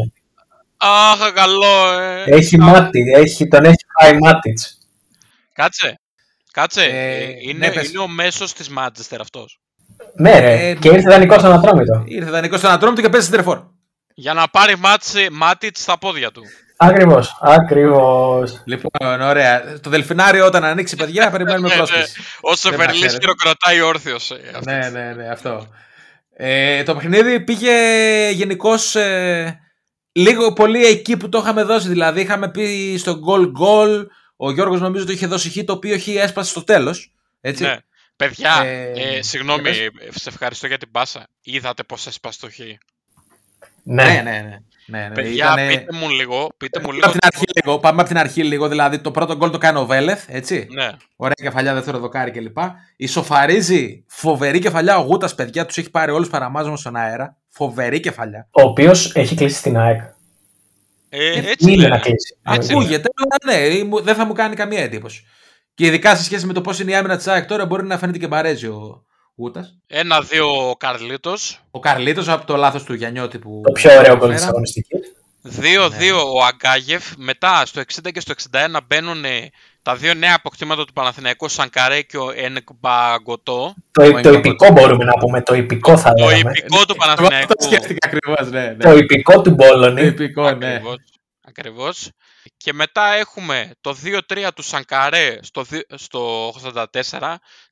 Αχ, καλό, ε. Έχει Μάτιτ, έχει, τον έχει φάει Μάτιτς. Κάτσε. Κάτσε. Ε, Ε, είναι, ναι, πες. είναι ο μέσος της Μάντσεστερ αυτός. Ναι, ρε. Ε, και ήρθε δανεικός στον Ατρόμητο. Ήρθε δανεικός στον Ατρόμητο και παίζει τερφόρ. Για να πάρει μάτσε, Μάτιτς στα πόδια του. Ακριβώς. Ακριβώς. Λοιπόν, ωραία. Το δελφινάριο όταν ανοίξει, παιδιά, περιμένουμε Ναι, ναι. πρόσκληση. Όσο Δεν Φερλής τα ξέρετε. χειροκροτάει όρθιος. ε, αυτή. ναι, ναι, ναι, αυτό. Ε, το παιχνίδι πήγε γενικώς λίγο πολύ εκεί που το είχαμε δώσει. Δηλαδή, είχαμε πει στο goal goal. Ο Γιώργος νομίζω το είχε δώσει χ, το οποίο χ έσπασε στο τέλος. Έτσι. Ναι. Παιδιά, Ε, ε, συγγνώμη, πες. ε, σε ευχαριστώ για την πάσα. Είδατε πώς έσπασε το χ. Ναι, Ναι. ναι, ναι. ναι, ναι. Παιδιά, Ήτανε- πείτε μου λίγο, πείτε μου Πάμε λίγο. από την αρχή λίγο. Πάμε από την αρχή λίγο. Δηλαδή, το πρώτο γκολ το κάνει ο Βέλεθ, έτσι. Ναι, Ωραία κεφαλιά, δεύτερο δοκάρι κλπ. Ισοφαρίζει φοβερή κεφαλιά. Ο Γούτας, παιδιά, τους έχει πάρει όλους παραμάζωμα στον αέρα. Φοβερή κεφαλιά. Ο οποίος έχει κλείσει την ΑΕΚ. ε, έτσι Είναι λέει. να κλείσει. Έτσι Ακούγεται, αλλά ναι, μου- δεν θα μου κάνει καμία εντύπωση. Και ειδικά σε σχέση με το πώς είναι η άμυνα της ΑΕΚ τώρα, μπορεί να φαίνεται και μπαρέζει ο Γούτας. Ένα-δύο ο Καρλίτος. Ο Καρλίτος από το λάθος του Γιαννιώτη που. Το πιο ωραίο γκολ αναφέρα. της αγωνιστικής. 2-2 ο Αγκάγεφ. Μετά στο 60 και στο 61 μπαίνουν ε, τα δύο νέα αποκτήματα του Παναθηναϊκού, Σανκαρέ και ο Ενεκμπαγκοτό. Το, το Εμπακοτό. υπηκό μπορούμε να πούμε. Το υπηκό θα Το λέγαμε. υπηκό του Εγώ Παναθηναϊκού. το σκέφτηκα ακριβώς, ναι. ναι. Το υπηκό του Το Μπόλωνη. υπηκό, ναι. Ακριβώς, ακριβώς. Και μετά έχουμε το 2-3 του Σανκαρέ στο, δι- στο 84.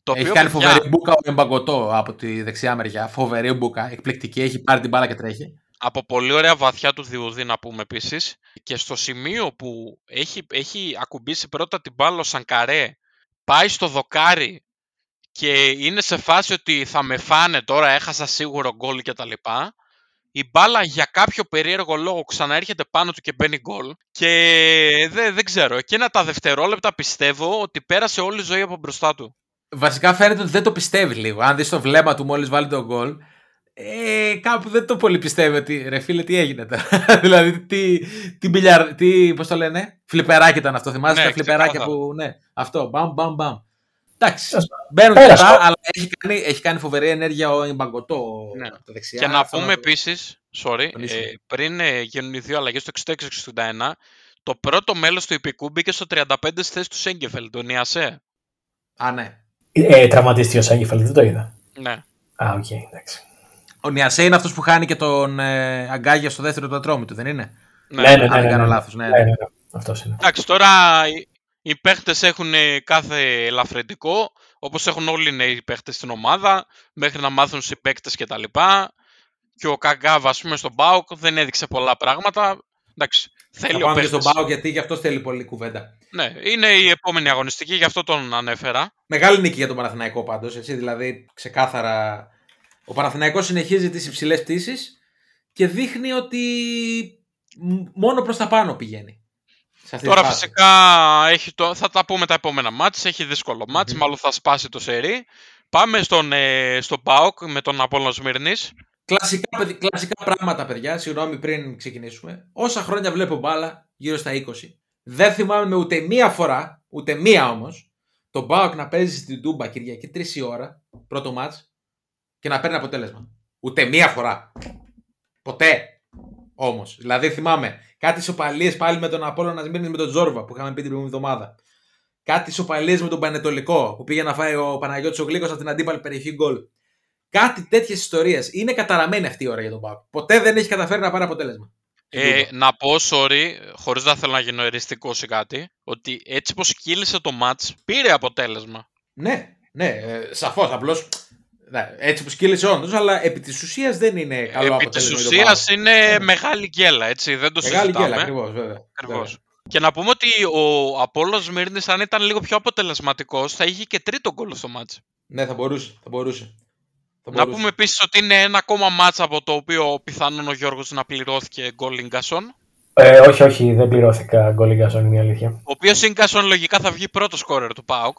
Το Έχει οποίο, κάνει παιδιά, φοβερή μπουκα ο Εμπαγκοτό από τη δεξιά μεριά. Φοβερή μπουκα, εκπληκτική. Έχει πάρει την μπάλα και τρέχει. από πολύ ωραία βαθιά του Διουδή να πούμε επίσης. Και στο σημείο που έχει, έχει ακουμπήσει πρώτα την μπάλα ο Σανκαρέ, πάει στο δοκάρι και είναι σε φάση ότι θα με φάνε τώρα, έχασα σίγουρο γκολ κτλ. Η μπάλα για κάποιο περίεργο λόγο ξαναέρχεται πάνω του και μπαίνει γκολ. Και δεν, δεν ξέρω, εκείνα τα δευτερόλεπτα πιστεύω ότι πέρασε όλη η ζωή από μπροστά του. Βασικά φαίνεται ότι δεν το πιστεύει λίγο. Αν δεις το βλέμμα του μόλις βάλει τον γκολ, ε, κάπου δεν το πολύ πιστεύει ότι ρε φίλε τι έγινε τώρα. δηλαδή τι, τι, μπιλιαρ, τι πώς το λένε, φλιπεράκι ήταν αυτό. Θυμάσαι Ναι, τα φλιπεράκια ξεκάθαρα. που. Ναι, αυτό. Μπαμ, μπαμ, μπαμ. Εντάξει. Τέλος Μπαίνουν και Πέρασε. αυτά, αλλά έχει κάνει, έχει κάνει φοβερή ενέργεια ο Μπαγκοτό Ναι. από τα δεξιά. Και να Αυτό πούμε το- επίσης, sorry, τονίσουμε. ε, πριν ε, γίνουν οι δύο αλλαγές το 66-61, το πρώτο μέλος του υπηκού μπήκε στο 35 στη θέση του Σέγκεφελ, τον Ιασέ. Α, ναι. Ε, τραυματίστηκε ο Σάγκεφελ, δεν το είδα. Ναι. Α, οκ, εντάξει. Ο Νιασέ είναι αυτός που χάνει και τον ε, Αγκάγια στο δεύτερο του ατρόμι του, δεν είναι; Ναι, Ναι, ναι, Αν ναι. δεν ναι, κάνω ναι. λάθος, ναι, Ναι, ναι. ναι, ναι. Αυτός είναι. Εντάξει, τώρα οι, οι παίχτες έχουν ε, κάθε ελαφρυντικό, όπως έχουν όλοι οι νέοι παίχτες στην ομάδα, μέχρι να μάθουν συμπαίκτε κτλ. Και ο Καγκάβα, ας πούμε, στον Μπάουκ δεν έδειξε πολλά πράγματα. Εντάξει, Θα θέλει ο πάμε και στον παίχτης. Πάο γιατί γι' αυτό θέλει πολύ κουβέντα. Ναι, είναι η επόμενη αγωνιστική, γι' αυτό τον ανέφερα. Μεγάλη νίκη για τον Παναθηναϊκό πάντως. Δηλαδή, ξεκάθαρα. Ο Παναθηναϊκός συνεχίζει τις υψηλές πτήσεις και δείχνει ότι μ- μόνο προς τα πάνω πηγαίνει. Σε αυτή τη Τώρα φάση. φυσικά έχει το, θα τα πούμε τα επόμενα μάτς, έχει δύσκολο μάτς, Μμμ. μάλλον θα σπάσει το σερί. Πάμε στον, ε, στον ΠΑΟΚ με τον Απόλλων Σμύρνης. Κλασικά, παιδι- κλασικά πράγματα, παιδιά. Συγγνώμη πριν ξεκινήσουμε. Όσα χρόνια βλέπω μπάλα, γύρω στα 20, δεν θυμάμαι με ούτε μία φορά, ούτε μία όμως, τον Μπάουκ να παίζει στην Τούμπα Κυριακή 3 η ώρα, πρώτο μάτς, και να παίρνει αποτέλεσμα. Ούτε μία φορά. Ποτέ. Όμως. Δηλαδή θυμάμαι κάτι σοπαλίε πάλι με τον Απόλαιο να μείνει με τον Τζόρβα που είχαμε πει την προηγούμενη εβδομάδα. Κάτι σοπαλίε με τον Πανετολικό που πήγε να φάει ο Παναγιώτης ο Γλίκος από την αντίπαλη περιοχή γκολ. Κάτι τέτοιες ιστορίες. Είναι καταραμένη αυτή η ώρα για τον Πάουκ. Ποτέ δεν έχει καταφέρει να πάρει αποτέλεσμα. Ε, να πω, sorry, χωρίς να θέλω να γίνω εριστικός ή κάτι, ότι έτσι πως κύλησε το match πήρε αποτέλεσμα. Ναι, ναι, ε, σαφώς. Απλώς. Ναι, έτσι που σκύλησε όντως, αλλά επί της ουσίας δεν είναι καλό Επί της αποτέλεσμα για τον ουσίας Πάοκ. είναι μεγάλη γκέλα, έτσι, δεν το Μεγάλη συζητάμε. γκέλα, ακριβώς, βέβαια. Ακριβώς. Βέβαια. Και να πούμε ότι ο Απόλλωνας Μύρνης αν ήταν λίγο πιο αποτελεσματικός θα είχε και τρίτο γκολ στο μάτς. Ναι, θα μπορούσε. Θα μπορούσε. Θα Να μπορούσε. πούμε επίσης ότι είναι ένα ακόμα μάτς από το οποίο πιθανόν ο Γιώργος να πληρώθηκε γκολ Ίγκασον. Ε, όχι, όχι, δεν πληρώθηκα γκολ Ίγκασον, είναι η αλήθεια. Ο οποίος Ίγκασον λογικά θα βγει πρώτος σκόρερ του ΠΑΟΚ.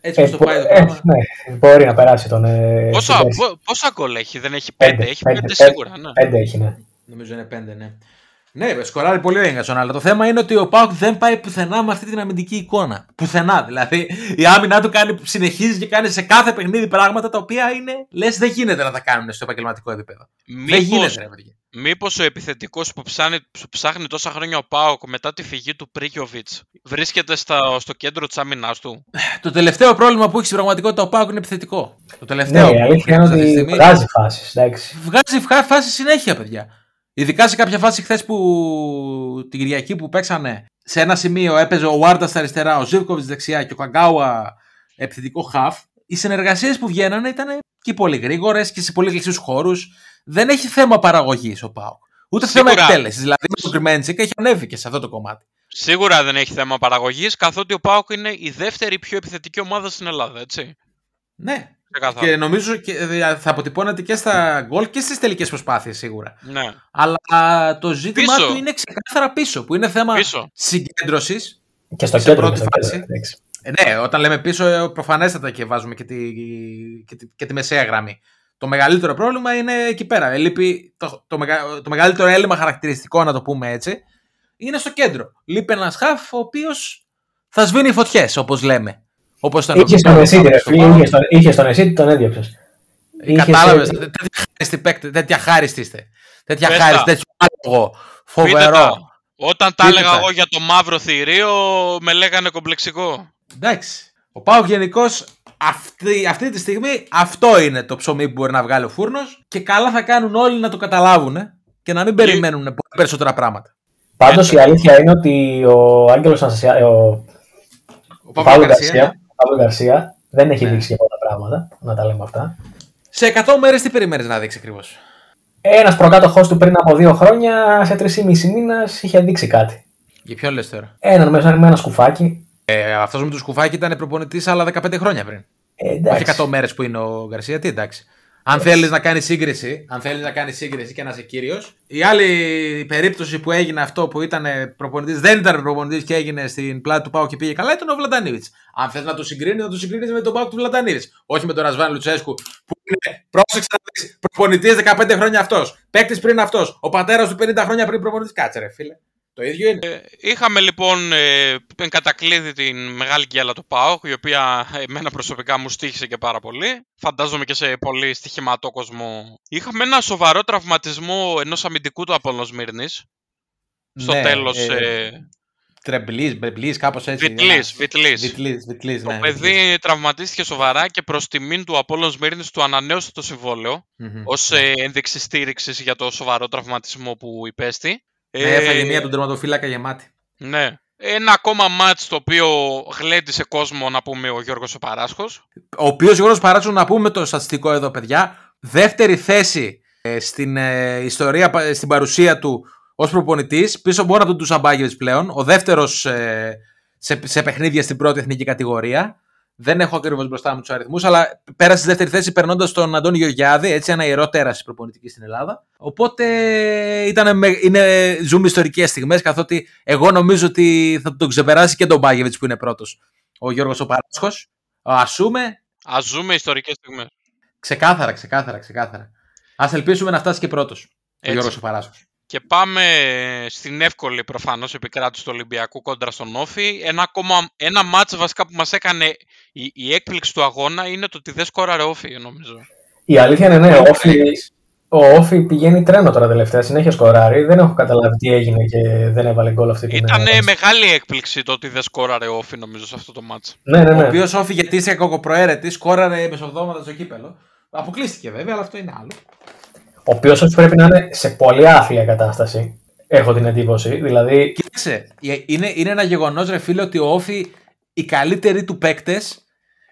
Έτσι Ε, πως το πάει το ε, πράγμα. ναι, μπορεί να περάσει τον. Ε, Πόσα, στη θέση. πο- πόσα γκολ έχει, δεν έχει πέντε, έχει πέντε, πέντε, σίγουρα. Ναι. Πέντε έχει, ναι. Νομίζω είναι πέντε, ναι. Ναι, σκοράρει πολύ ο Έγκασον, αλλά το θέμα είναι ότι ο Πάουκ δεν πάει πουθενά με αυτή την αμυντική εικόνα. Πουθενά. Δηλαδή η άμυνά του κάνει, συνεχίζει και κάνει σε κάθε παιχνίδι πράγματα τα οποία είναι λες δεν γίνεται να τα κάνουν στο επαγγελματικό επίπεδο. Δεν Μήπως, γίνεται, ρε παιδιά. Μήπως ο επιθετικός που ψάχνει, που ψάχνει τόσα χρόνια ο ΠΑΟΚ μετά τη φυγή του Πρίκιοβιτς βρίσκεται στα, στο κέντρο της άμυνάς του; Το τελευταίο πρόβλημα που έχει στην πραγματικότητα ο Πάουκ είναι επιθετικό. Το Ναι, τελευταίο. η που αλήθεια έχει είναι αυτή τη ότι στιγμή. βγάζει φάσεις. Εντάξει. Βγάζει φα- φάση συνέχεια, παιδιά. Ειδικά σε κάποια φάση χθες που την Κυριακή που παίξανε σε ένα σημείο έπαιζε ο Βάρντα στα αριστερά, ο Ζίβκοβιτ δεξιά και ο Καγκάουα επιθετικό χαφ. Οι συνεργασίες που βγαίνανε ήταν και πολύ γρήγορες και σε πολύ κλειστού χώρους. Δεν έχει θέμα παραγωγής ο Πάοκ. Ούτε θέμα Σίγουρα. Ναι. εκτέλεσης. Δηλαδή με τον Κρυμέντσικ έχει ανέβει και σε αυτό το κομμάτι. Σίγουρα δεν έχει θέμα παραγωγής, καθότι ο ΠΑΟΚ είναι η δεύτερη πιο επιθετική ομάδα στην Ελλάδα, έτσι. Ναι. Ξεκάθαρα. Και νομίζω και ε, θα αποτυπώνεται και στα γκολ και στις τελικές προσπάθειες σίγουρα. Ναι. Αλλά α, το ζήτημά Πίσω. του είναι ξεκάθαρα πίσω, που είναι θέμα Πίσω. συγκέντρωσης. Και στο Σε κέντρο. πρώτη και στο φάση. κέντρο, εντάξει. Ε, ναι, όταν λέμε πίσω, ε, προφανέστατα και βάζουμε και τη, και τη, και τη μεσαία γραμμή. Το μεγαλύτερο πρόβλημα είναι εκεί πέρα. Ε, Λείπει το, το, μεγα- το μεγαλύτερο έλλειμμα χαρακτηριστικό, να το πούμε έτσι, είναι στο κέντρο. Λείπει ένας χαφ ο οποίος θα σβήνει φωτιές, όπως λέμε. Όπως τον Είχες στον Εσίτη, ρε φίλε. είχες στον- Είχες στον Εσίτη, τον έδιωξες. Κατάλαβες. Τέτοια χάριστη παίκτη, τέτοια χάριστη είστε. Τέτοια Πες χάριστη, τα. τέτοιο άλογο. Πείτε Φοβερό. τα. Όταν τα Πείτε έλεγα τα. εγώ για το μαύρο θηρίο, με λέγανε κομπλεξικό. Εντάξει. Ο Πάοκ γενικώς αυτή, αυτή τη στιγμή αυτό είναι το ψωμί που μπορεί να βγάλει ο φούρνος και καλά θα κάνουν όλοι να το καταλάβουν ε, και να μην περιμένουν πολύ περισσότερα πράγματα. Πάντως Έτσι. η αλήθεια είναι ότι ο Άγγελος Αναστασιά. Ο, Ο ο Παύλο Παύλο Γκαρσία, Γκαρσία, ο Παύλο Γκαρσία δεν έχει Ναι. δείξει και πολλά πράγματα. Να τα λέμε αυτά. σε 100 μέρες τι περιμένεις να δείξει ακριβώς; Ένας προκάτοχός του πριν από δύο χρόνια, σε 3,5 μήνας, είχε δείξει κάτι. Για ποιον λες τώρα; Έναν μέσα με ένα σκουφάκι. Ε, Αυτός με το σκουφάκι ήταν προπονητής άλλα 15 χρόνια πριν. Ε, Όχι εντάξει. 100 μέρες που είναι ο Γκαρσία, τι εντάξει. Αν θέλεις να κάνεις σύγκριση, αν θέλεις να κάνεις σύγκριση και να είσαι κύριος. Η άλλη περίπτωση που έγινε αυτό που ήταν προπονητής, δεν ήταν προπονητής και έγινε στην πλάτη του Πάου και πήγε καλά, ήταν ο Βλαντανίβιτ. Αν θες να το συγκρίνεις, να το συγκρίνεις με τον Πάου του Βλαντανίβιτ. Όχι με τον Ρασβάν Λουτσέσκου που είναι, πρόσεξε να δεις, προπονητής 15 χρόνια αυτός. Παίκτης πριν αυτός. Ο πατέρας του 50 χρόνια πριν προπονητής. Κάτσε, ρε φίλε. Το ίδιο είναι. Είχαμε λοιπόν ε, εν κατακλείδη την μεγάλη γκέλα του ΠΑΟΚ, η οποία εμένα προσωπικά μου στήχησε και πάρα πολύ. Φαντάζομαι και σε πολύ στοιχηματό κόσμο. Είχαμε ένα σοβαρό τραυματισμό ενός αμυντικού του Απόλλωνος Μύρνης. Στο Ναι, τέλος. ε, Ε, Τρεμπλής, μπεμπλή, κάπως έτσι. Βιτλής, Βιτλής. Βιτλής, Βιτλής, Το ναι, παιδί τραυματίστηκε σοβαρά και προς τιμήν του Απόλλωνος Μύρνης του ανανέωσε το συμβόλαιο Μμμ. ως ε, ένδειξη στήριξης για το σοβαρό τραυματισμό που υπέστη. Ναι, Ε, έφαγε μία τον τερματοφύλακα γεμάτη. Ναι. Ένα ακόμα μάτς το οποίο γλέντισε κόσμο να πούμε ο Γιώργος ο Παράσχος. Ο οποίος Γιώργος Παράξο, να πούμε το στατιστικό εδώ, παιδιά. Δεύτερη θέση ε, στην ε, ιστορία, πα- στην παρουσία του ως προπονητής, πίσω μόνο από τον Τουσαμπάγεβιτ πλέον. Ο δεύτερος σε, σε παιχνίδια στην πρώτη εθνική κατηγορία. Δεν έχω ακριβώς μπροστά μου τους αριθμούς, αλλά πέρασε στη δεύτερη θέση περνώντας τον Αντώνη Γεωργιάδη, έτσι ένα ιερό τέρας προπονητικής στην Ελλάδα. Οπότε ήταν, με- είναι, ζούμε ιστορικές στιγμές, καθότι εγώ νομίζω ότι θα τον ξεπεράσει και τον Μπάγεβιτς που είναι πρώτος. Ο Γιώργος ο Παράσχος. Α πούμε, Ας ζούμε ιστορικές στιγμές. Ξεκάθαρα, ξεκάθαρα, ξεκάθαρα. Α ελπίσουμε να φτάσει και πρώτος. Ο Έτσι. Γιώργος ο Παράσχος. Και πάμε στην εύκολη προφανώς επικράτηση του Ολυμπιακού κόντρα στον Όφη. Ένα, ακόμα, ένα μάτς βασικά που μας έκανε η, η έκπληξη του αγώνα είναι το ότι δεν σκόραρε Όφη νομίζω. Η αλήθεια είναι ναι, ο Όφη, ο Όφη πηγαίνει τρένο τώρα τελευταία. Συνέχεια σκοράρει. Δεν έχω καταλάβει τι έγινε και δεν έβαλε γκολ αυτή την Ήταν ε, μεγάλη έκπληξη το ότι δεν σκόραρε Όφη νομίζω σε αυτό το μάτς. Ναι, ναι, Ο ναι. οποίος όφη γιατί είσαι κοκοπροαίρετης, σκόραρε μεσοβδόματα στο κύπελο. Αποκλείστηκε βέβαια, αλλά αυτό είναι άλλο. Ο οποίος πρέπει να είναι σε πολύ άθλια κατάσταση. έχω την εντύπωση. Δηλαδή, Κοίταξε, ε, είναι, είναι ένα γεγονός, ρε φίλε, ότι ο Όφη οι καλύτεροι του παίκτες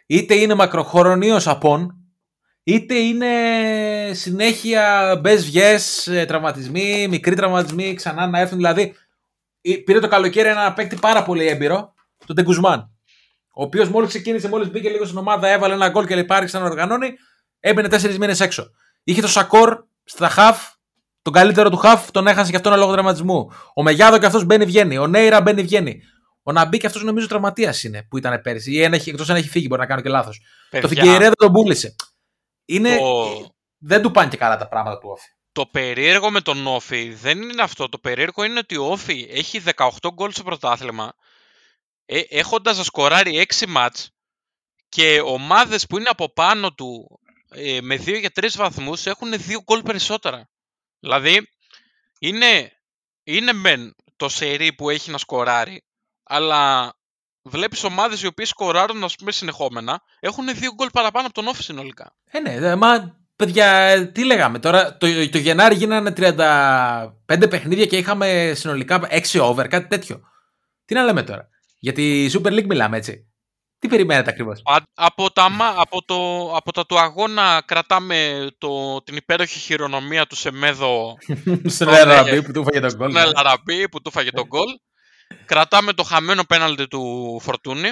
είτε είναι μακροχρονίω απόν, είτε είναι συνέχεια μπες βγες, ε, τραυματισμοί, μικροί τραυματισμοί, ξανά να έρθουν. Δηλαδή, ε, πήρε το καλοκαίρι ένα παίκτη πάρα πολύ έμπειρο, τον Τεγκουσμάν. Ο οποίος μόλις ξεκίνησε, μόλις μπήκε λίγο στην ομάδα, έβαλε ένα γκολ και λοιπά, άρχισε να οργανώνει, έμπαινε τέσσερις μήνες έξω. Είχε το Σακόρ στα χαφ, τον καλύτερο του χαφ, τον έχασε και αυτόν λόγω τραυματισμού. Ο Μεγιάδο και αυτός μπαίνει βγαίνει. Ο Νέιρα μπαίνει βγαίνει. Ο Ναμπί και αυτός νομίζω τραυματίας είναι που ήταν πέρυσι. Ή εκτός αν έχει φύγει, μπορεί να κάνω και λάθος. Το Παιδιά, Φιγκερέδο τον πούλησε. Είναι... το- Δεν του πάνε και καλά τα πράγματα του Όφη. Το περίεργο με τον Όφη δεν είναι αυτό. Το περίεργο είναι ότι ο Όφη έχει 18 γκολ στο πρωτάθλημα ε, έχοντας να σκοράρει 6 μάτς και ομάδες που είναι από πάνω του ε, με 2 για 3 βαθμούς έχουν 2 γκολ περισσότερα. Δηλαδή είναι, είναι μεν το σερί που έχει να σκοράρει αλλά βλέπεις ομάδες οι οποίες σκοράρουν ας πούμε συνεχόμενα έχουν 2 γκολ παραπάνω από τον Όφη συνολικά. Ε, ναι, δε- μα παιδιά, ε, τι λέγαμε τώρα. Το, το Γενάρη γίνανε 35 παιχνίδια και είχαμε συνολικά 6 over, κάτι τέτοιο. Τι να λέμε τώρα. Για τη Super League μιλάμε έτσι. Τι περιμένετε ακριβώς; Α- Από τα, μα- από, το, από τα του αγώνα κρατάμε το, την υπέροχη χειρονομία του Σεμέδο Στον Ωραία. Εραμπή που του έφαγε τον γκολ. στον Ελαραμπή που του φάγε τον γκολ. Κρατάμε το χαμένο πέναλτι του Φορτούνη.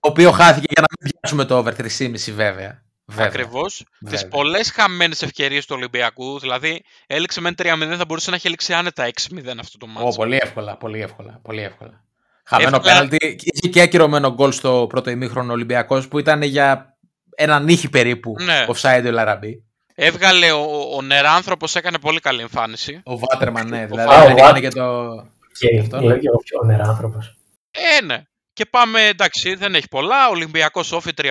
Το οποίο χάθηκε για να μην πιάσουμε το over 3,5 βέβαια. βέβαια. Ακριβώς. Τις Βέβαια. πολλές χαμένες ευκαιρίες του Ολυμπιακού. Δηλαδή, έληξε με 3-0, θα μπορούσε να έχει έληξει άνετα 6-0 αυτό το Ω, μάτσο. πολύ εύκολα, πολύ εύκολα. Πολύ εύκολα. Χαμένο Εύκολα. πέναλτι. Είχε και ακυρωμένο γκολ στο πρώτο ημίχρονο Ολυμπιακός που ήταν για ένα νύχι περίπου Ναι. offside ο Λαραμπή. Έβγαλε ο, ο Νεράνθρωπος, έκανε πολύ καλή εμφάνιση. Ο Βάτερμαν, ναι. Ο Δηλαδή Βάτερμαν. έκανε και το. Και Αυτό, ναι. λέει και ο πιο νεράνθρωπος. Ε, ναι. Και πάμε, εντάξει, δεν έχει πολλά. Ολυμπιακός Όφη 3-0.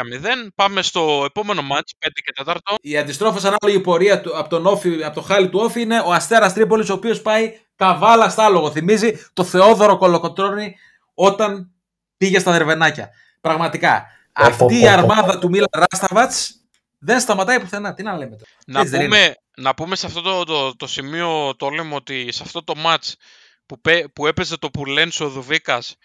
Πάμε στο επόμενο μάτς, 5 και 4. Η αντιστρόφως ανάλογη πορεία του, από, τον Όφη, από το χάλι του Όφη είναι ο Αστέρας Τρίπολης, ο οποίος πάει καβάλα στα άλογο. Θυμίζει το Θεόδωρο Κολοκοτρώνη όταν πήγε στα Δερβενάκια. Πραγματικά. Πω, πω, αυτή η πω, πω. αρμάδα του Μίλα Ράσταβατς δεν σταματάει πουθενά. Τι να λέμε τώρα. Να Έτσι δεν πούμε, να πούμε σε αυτό το, το, το σημείο, το λέμε ότι σε αυτό το μάτς που, πέ- που έπαιζε το Πουλένσο ο Δουβίκας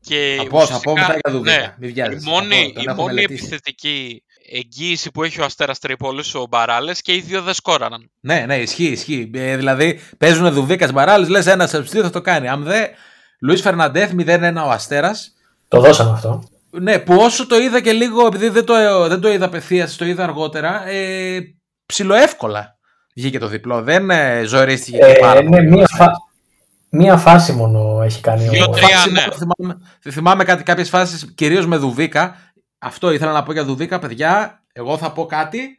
και Θα πω, θα ουσιαστικά- πω μετά για Δουβίκα. ναι, Μην η βιάζεσαι. μόνη, Θα πω, τον η έχω μόνη μελετήσει. επιθετική εγγύηση που έχει ο Αστέρας Τρίπολης, ο Μπαράλες και οι δύο δεν σκόραραν. Ναι, ναι, ισχύει, ισχύει. Ε, δηλαδή παίζουν Δουβίκας Μπαράλη, λες ένας σεμστή θα το κάνει. Αν δεν, Λουίς Φερναντέθ 0-1 ο Αστέρας. Το δώσαμε αυτό. Ναι, που όσο το είδα και λίγο, επειδή δεν το, δεν το είδα απευθείας, το είδα αργότερα, ε, ψιλοεύκολα βγήκε το διπλό. Δεν ε, ζορίστηκε και Ε, πάρα ναι, πολύ. μία, φα... μία φάση μόνο έχει κάνει Δύο, ο. τρία. Φάση ναι. μόνο Θυμάμαι, θυμάμαι κάτι, κάποιες φάσεις, κυρίως με Δουβίκα. Αυτό ήθελα να πω για Δουβίκα, παιδιά. Εγώ θα πω κάτι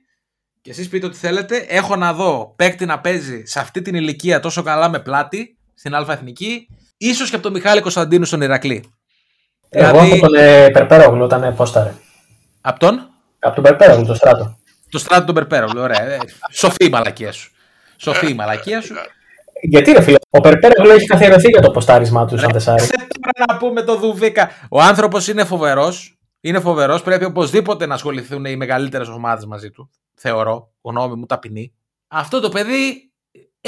και εσείς πείτε ό,τι θέλετε. Έχω να δω παίκτη να παίζει σε αυτή την ηλικία τόσο καλά με πλάτη στην Α Εθνική. Ίσως και από τον Μιχάλη Κωνσταντίνου στον Ηρακλή. Εγώ Δηλαδή- από τον ε, Περπέρογλου όταν ε, πόσταρε. Από τον, Από τον Περπέρογλου, το στράτο. το στράτο τον Περπέρολο. Ωραία. Ε, Σοφή η μαλακία σου. Σοφή η μαλακία σου. Γιατί ρε φίλε, ο Περπέρογλου έχει καθιερωθεί για το ποστάρισμά του σαν τεσάρι. Σε τώρα να πούμε το Δουβίκα. Ο άνθρωπος είναι φοβερός. Είναι φοβερός. Πρέπει οπωσδήποτε να ασχοληθούν οι μεγαλύτερες ομάδες μαζί του. Θεωρώ. Γνώμη μου ταπεινή. Αυτό το παιδί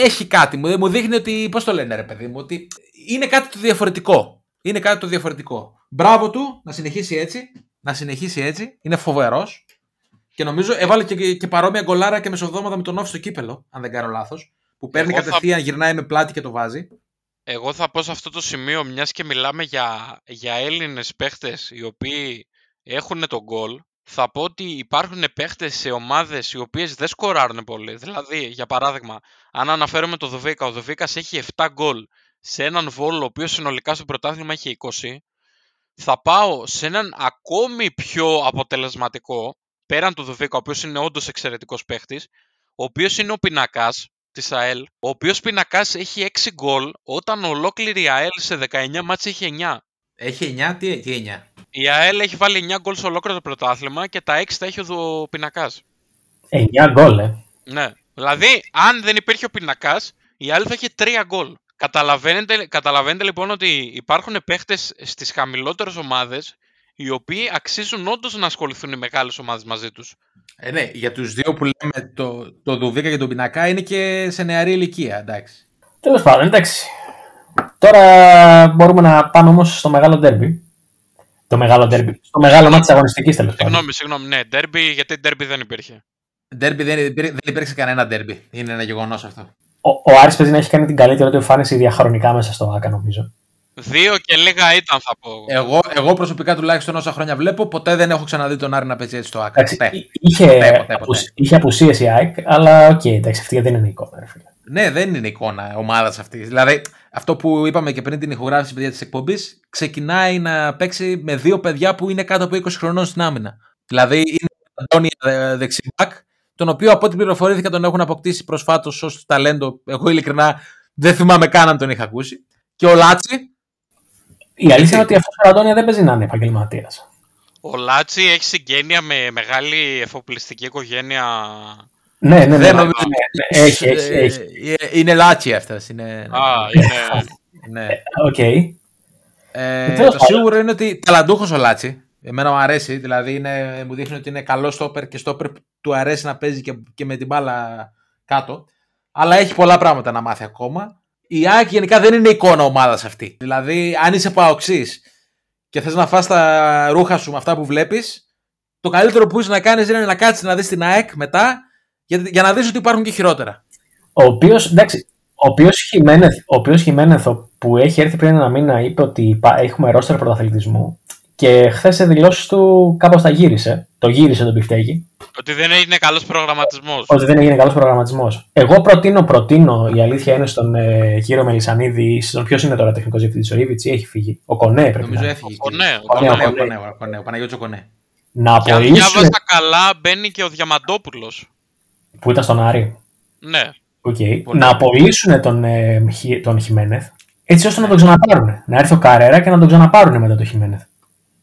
έχει κάτι. Μου, μου δείχνει ότι. Πώς το λένε, ρε παιδί μου, ότι είναι κάτι το διαφορετικό. Είναι κάτι το διαφορετικό. Μπράβο του να συνεχίσει έτσι. Να συνεχίσει έτσι. Είναι φοβερός. Και νομίζω έβαλε και, και παρόμοια γκολάρα και μεσοδόματα με τον Όφη στο κύπελο, αν δεν κάνω λάθος. Που παίρνει Εγώ θα- κατευθείαν, γυρνάει με πλάτη και το βάζει. Εγώ θα πω σε αυτό το σημείο, μιας και μιλάμε για, για Έλληνες παίχτες οι οποίοι έχουν τον γκολ, θα πω ότι υπάρχουν παίχτες σε ομάδες οι οποίες δεν σκοράρουν πολύ. Δηλαδή, για παράδειγμα, αν αναφέρουμε το Δουβίκα, ο Δουβίκας έχει 7 γκολ σε έναν Βόλο ο οποίος συνολικά στο πρωτάθλημα έχει 20, θα πάω σε έναν ακόμη πιο αποτελεσματικό, πέραν του Δουβίκα, ο οποίος είναι όντως εξαιρετικός παίχτης, ο οποίος είναι ο Πινακάς της ΑΕΛ, ο οποίος Πινακάς έχει 6 γκολ, όταν ολόκληρη η ΑΕΛ σε 19 μάτς έχει 9. Έχει 9, τι, τι 9. Η ΑΕΛ έχει βάλει 9 γκολ σε ολόκληρο το πρωτάθλημα και τα 6 τα έχει ο Δου- Πινακάς. 9 γκολ, ε. Ναι. Δηλαδή, αν δεν υπήρχε ο Πινακάς, η ΑΕΛ θα είχε 3 γκολ. Καταλαβαίνετε, καταλαβαίνετε λοιπόν ότι υπάρχουν παίχτες στις χαμηλότερες ομάδες οι οποίοι αξίζουν όντως να ασχοληθούν οι μεγάλες ομάδες μαζί τους. Ε, ναι, για τους δύο που λέμε, το, το Δουβίκα και τον Πινακά είναι και σε νεαρή ηλικία, εντάξει. Τέλος πάντων, εντάξει. Τώρα μπορούμε να πάμε όμως στο μεγάλο ντέρμπι. Το μεγάλο ντέρμπι. Στο μεγάλο μάτι της αγωνιστικής τέλος πάντων. Συγγνώμη, συγγνώμη. Ναι, ντέρμπι, γιατί ντέρμπι δεν υπήρχε. Ντέρμπι δεν, υπήρ- δεν υπήρξε κανένα ντέρμπι. Είναι ένα γεγονός αυτό. Ο, ο Άρης παίζει να έχει κάνει την καλύτερη του εμφάνιση διαχρονικά μέσα στο ΑΚΑ, νομίζω. Δύο και λίγα ήταν, θα πω. Εγώ, εγώ προσωπικά τουλάχιστον όσα χρόνια βλέπω, ποτέ δεν έχω ξαναδεί τον Άρη να παίζει έτσι στο ΑΚΑ. Εντάξει, Ποτέ. εί- είχε, Ποτέ, ποτέ, απουσ- ποτέ. είχε απουσίες η ΑΕΚ, αλλά οκ, εντάξει, αυτή δεν είναι εικόνα. Ρε, φίλε. Ναι, δεν είναι εικόνα ομάδας αυτής. Δηλαδή, αυτό που είπαμε και πριν την ηχογράφηση παιδιά της εκπομπής, ξεκινάει να παίξει με δύο παιδιά που είναι κάτω από 20 χρονών στην άμυνα. Δηλαδή, είναι ο Αντώνια ε, δεξιμπάκ, τον οποίο από ό,τι πληροφορήθηκα τον έχουν αποκτήσει προσφάτως ως ταλέντο. Εγώ ειλικρινά δεν θυμάμαι καν αν τον είχα ακούσει. Και ο Λάτσι, Η αλήθεια είναι ότι αυτός ο Αντώνια δεν παίζει να είναι επαγγελματίας. Ο Λάτσι έχει συγγένεια με μεγάλη εφοπλιστική οικογένεια. Ναι, ναι, ναι. δεν ναι, νομίζω. ναι, ναι, Έχει, έχει, Ε, έχει. ε, Είναι Λάτσι αυτό. Είναι... Α, είναι. ναι. Οκ. Ε, τέλος το πάντων. σίγουρο είναι ότι ταλαντούχος ο Λάτσι. Εμένα μου αρέσει, δηλαδή είναι, μου δείχνει ότι είναι καλό στόπερ και στόπερ που του αρέσει να παίζει και, και με την μπάλα κάτω. Αλλά έχει πολλά πράγματα να μάθει ακόμα. Η ΑΕΚ γενικά δεν είναι εικόνα ομάδας αυτή. Δηλαδή, αν είσαι ΠΑΟΚτσή και θες να φας τα ρούχα σου με αυτά που βλέπεις, το καλύτερο που είσαι να κάνεις είναι να κάτσεις να δεις την ΑΕΚ μετά για, για να δεις ότι υπάρχουν και χειρότερα. Ο οποίος, εντάξει, ο οποίος Χιμένεθ, ο οποίος Χιμένεθ, ο που έχει έρθει πριν ένα μήνα, είπε ότι πα- έχουμε ρόστερ πρωταθλητισμού και χθες σε δηλώσεις του κάπως τα γύρισε. Το γύρισε τον πιφτέκι. Ότι δεν έγινε καλός προγραμματισμός. Ότι δεν έγινε καλός προγραμματισμός. Εγώ προτείνω, προτείνω, η αλήθεια είναι στον ε, κύριο Μελισανίδη, ή στον ποιος είναι τώρα τεχνικός διευθυντής, ο Ρίβιτ ή έχει φύγει. Ο Κονέ πρέπει Νομίζω να είναι. έφυγε. Ο ναι, Ο Ο Κονέ, Κονέ, ο ο Κονέ. Κονέ, ο Κονέ, ο Παναγιώτης ο Κονέ. Να Και αν απολύσουν. διάβαζα καλά, μπαίνει και ο Διαμαντόπουλος. Που ήταν στον Άρη. Ναι. Οκ. Πολύ. Να απολύσουν τον, ε, Χι- τον Χιμένεθ έτσι ώστε να τον ξαναπάρουν. Να έρθει ο Καρέρα και να τον ξαναπάρουν μετά τον Χιμένεθ.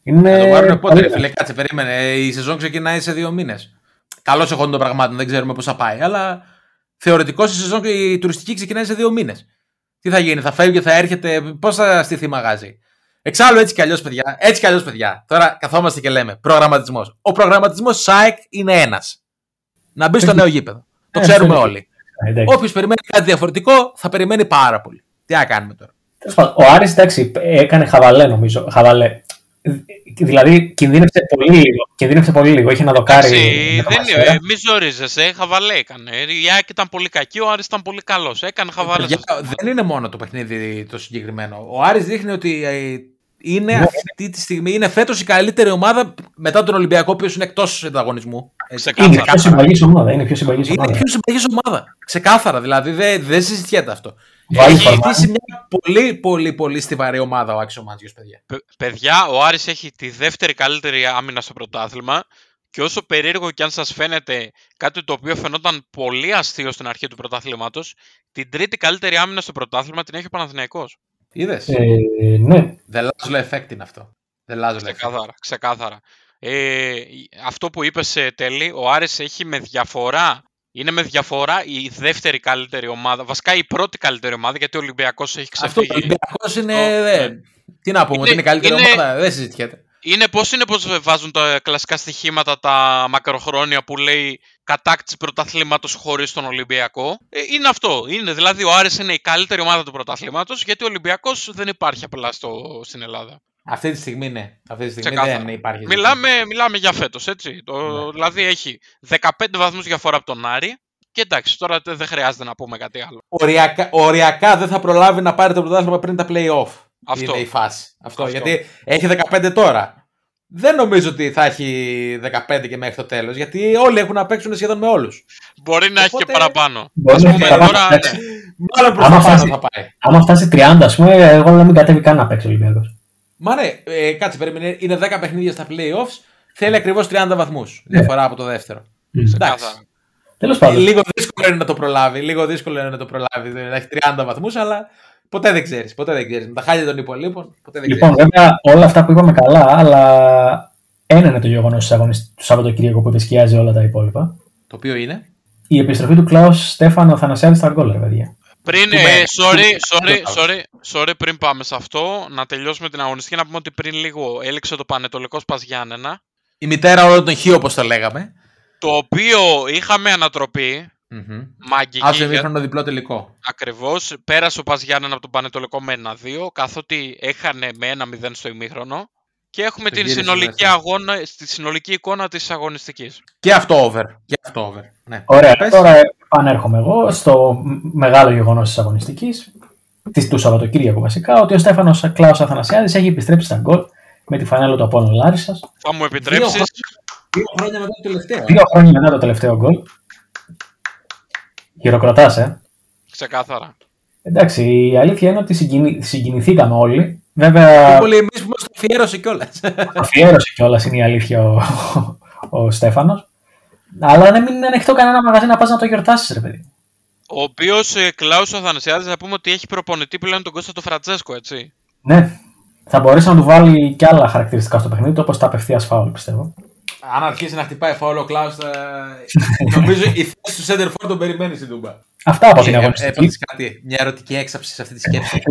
Είναι. Θα το πάρουν πότε, ρε πολύ- φίλε, κάτσε, περίμενε. Ε, Η σεζόν ξεκινάει σε δύο μήνες. Καλώς εχόντων των πραγμάτων, δεν ξέρουμε πώς θα πάει. Αλλά θεωρητικώς η σεζόν και η τουριστική ξεκινάει σε δύο μήνες. Τι θα γίνει, θα φεύγει και θα έρχεται, πώς θα στηθεί μαγάζι. Εξάλλου έτσι κι αλλιώς, παιδιά. Έτσι κι αλλιώς, παιδιά. Τώρα καθόμαστε και λέμε προγραμματισμός. Ο προγραμματισμός ΣΑΕΚ είναι ένας. Να μπει στο νέο γήπεδο. Το Ε, ξέρουμε αυτό όλοι. Ε, εντάξει. Όποιος περιμένει κάτι διαφορετικό θα περιμένει πάρα πολύ. Τι να κάνουμε τώρα. Τέλος πάντων, Ο Άρης εντάξει, έκανε χαβαλέ νομίζω. Χαβαλέ. Δηλαδή κινδύνευσε πολύ λίγο. Κινδύνευσε πολύ λίγο. Είχε ένα δοκάρι. Εντάξει, με το δεν Μασέρα. είναι. Μη ζορίζεσαι. Χαβαλέ έκανε. Η ΑΕΚ ήταν πολύ κακή, ο Άρης ήταν πολύ καλός. Έκανε χαβαλέ. Παιδιά, δεν είναι μόνο το παιχνίδι το συγκεκριμένο. Ο Άρης δείχνει ότι ε, είναι Ναι. αυτή τη στιγμή, είναι φέτος η καλύτερη ομάδα μετά τον Ολυμπιακό, ο οποίος είναι εκτός ανταγωνισμού. Έτσι, Ξεκάθαρα. Είναι πιο συμπαγής ομάδα. Είναι πιο συμπαγής Είναι ομάδα. πιο συμπαγής ομάδα. Ξεκάθαρα, δηλαδή δεν δεν συζητιέται αυτό. Βάλει Έχει φορμάκι. χτίσει μια πολύ, πολύ, πολύ στιβαρή ομάδα ο Άξιο Μάτζιο, παιδιά. Παι- Παιδιά, ο Άρης έχει τη δεύτερη καλύτερη άμυνα στο πρωτάθλημα και όσο περίεργο και αν σας φαίνεται κάτι το οποίο φαινόταν πολύ αστείο στην αρχή του πρωταθλήματος, την τρίτη καλύτερη άμυνα στο πρωτάθλημα την έχει ο Παναθηναϊκός. Είδες; Ε, ναι. The Lazlo effect είναι αυτό. The Lazlo effect. Ξεκάθαρα, ξεκάθαρα. Ε, αυτό που είπες ε, τέλει, ο Άρης έχει με διαφορά, είναι με διαφορά η δεύτερη καλύτερη ομάδα, βασικά η πρώτη καλύτερη ομάδα, γιατί ο Ολυμπιακός έχει Αυτό ξεφύγει. ο Ολυμπιακός είναι. Το- δε- Τι να πούμε, Είναι- ότι είναι η καλύτερη είναι- ομάδα. Δεν συζητιέται. Είναι πώς είναι πως βάζουν τα κλασικά στοιχήματα τα μακροχρόνια που λέει κατάκτηση πρωταθλήματος χωρίς τον Ολυμπιακό. Ε, είναι αυτό. Είναι, δηλαδή ο Άρης είναι η καλύτερη ομάδα του πρωταθλήματος γιατί ο Ολυμπιακός δεν υπάρχει απλά στο, στην Ελλάδα. Αυτή τη στιγμή ναι. Αυτή τη στιγμή Ξεκάθαρα. δεν υπάρχει. Μιλάμε, μιλάμε για φέτος, έτσι. Το, Ναι. Δηλαδή έχει 15 βαθμούς διαφορά από τον Άρη και εντάξει, τώρα τε- δεν χρειάζεται να πούμε κάτι άλλο. οριακά, οριακά δεν θα προλάβει να πάρει το πρωτάθλημα πριν τα play-off. Αυτό. Είναι η φάση. Αυτό, Αυτό. Γιατί έχει 15 τώρα. Δεν νομίζω ότι θα έχει 15 και μέχρι το τέλος. Γιατί όλοι έχουν να παίξουν σχεδόν με όλους. Μπορεί να έχει Οπότε- και παραπάνω. Μπορεί Ας να πούμε έχει παραπάνω, τώρα, εντάξει. ναι. Μάλλον προς Άμα τα πάνω φτάσει- θα πάει. Άμα φτάσει 30, ας πούμε, εγώ να μην κατέβει καν να παίξει ο Ολυμπιακός. Μα ναι, ε, κάτσε, περίμενε. Είναι 10 παιχνίδια στα playoffs. Θέλει ακριβώς 30 βαθμούς. Διαφορά από το δεύτερο. Εντάξει. Ξεκάθαρα. Τέλος Ε, πάντων. Λίγο δύσκολο είναι να το προλάβει. Λίγο δύσκολο είναι να το προλάβει. δηλαδή, Να έχει 30 βαθμούς, αλλά ποτέ δεν ξέρεις. Ποτέ δεν ξέρεις. Με τα χάλια των υπολείπων, ποτέ δεν Λοιπόν, ξέρεις. βέβαια όλα αυτά που είπαμε καλά, αλλά ένα είναι το γεγονός του Σαββατοκύριακου που επισκιάζει όλα τα υπόλοιπα. Το οποίο είναι; Η επιστροφή του Κλάους Στέφανο Θανασιάδη στα γκολ, ρε παιδιά. Πριν, Του ε, Μένε. sorry, Του- sorry, του- sorry, sorry, πριν πάμε σε αυτό, να τελειώσουμε την αγωνιστική, να πούμε ότι πριν λίγο έληξε το Πανετολικό Πας Γιάννενα, Η μητέρα όλων των χ, όπως το λέγαμε. το οποίο είχαμε ανατροπή, Μμμ. Μαγική. Άσο για- ημίχρονο διπλό τελικό. Ακριβώς. Πέρασε ο Πας Γιάννενα από τον Πανετολικό με 1-2, καθότι έχανε με 1-0 στο ημίχρονο. Και έχουμε Το την γύρισε συνολική, δεύτερο. αγώνα, στη συνολική εικόνα της αγωνιστικής. Και αυτό over. Και αυτό over. Ναι. Ωραία, Πες. τώρα επανέρχομαι εγώ στο μ- μεγάλο γεγονός της αγωνιστικής, του Σαββατοκύριακου βασικά, ότι ο Στέφανος Κλάους Αθανασιάδης έχει επιστρέψει στα γκολ με τη φανέλα του Απόλλων Λάρισας. Θα μου επιτρέψεις, χρόνια. Δύο χρόνια μετά το τελευταίο. Δύο χρόνια μετά το τελευταίο γκολ. Χειροκροτάς, ε. ξεκάθαρα. Εντάξει, η αλήθεια είναι ότι συγκινη... συγκινηθήκαμε όλοι. Πιο Βέβαια, πολύ εμείς που μα το αφιέρωσε κιόλας. αφιέρωσε κιόλας είναι η αλήθεια ο, ο Στέφανος. Αλλά να μην είναι ανοιχτό κανένα μαγαζί να πας να το γιορτάσεις, ρε παιδί. Ο οποίος ε, Κλάους Αθανασιάδης να πούμε ότι έχει προπονητή πλέον τον Κώστα του Φραντζέσκο, έτσι. Ναι, θα μπορέσει να του βάλει κι άλλα χαρακτηριστικά στο παιχνίδι, όπως τα απευθείας φάουλ, πιστεύω. Αν αρχίσει να χτυπάει φάουλο ο Κλάους, θα... νομίζω η θέση του Σέντερ Φόρ τον περιμένει στην Τούμπα. Αυτά από την Ε, αγωνιστική. Έπαθες κάτι, μια ερωτική έξαψη σε αυτή τη σκέψη.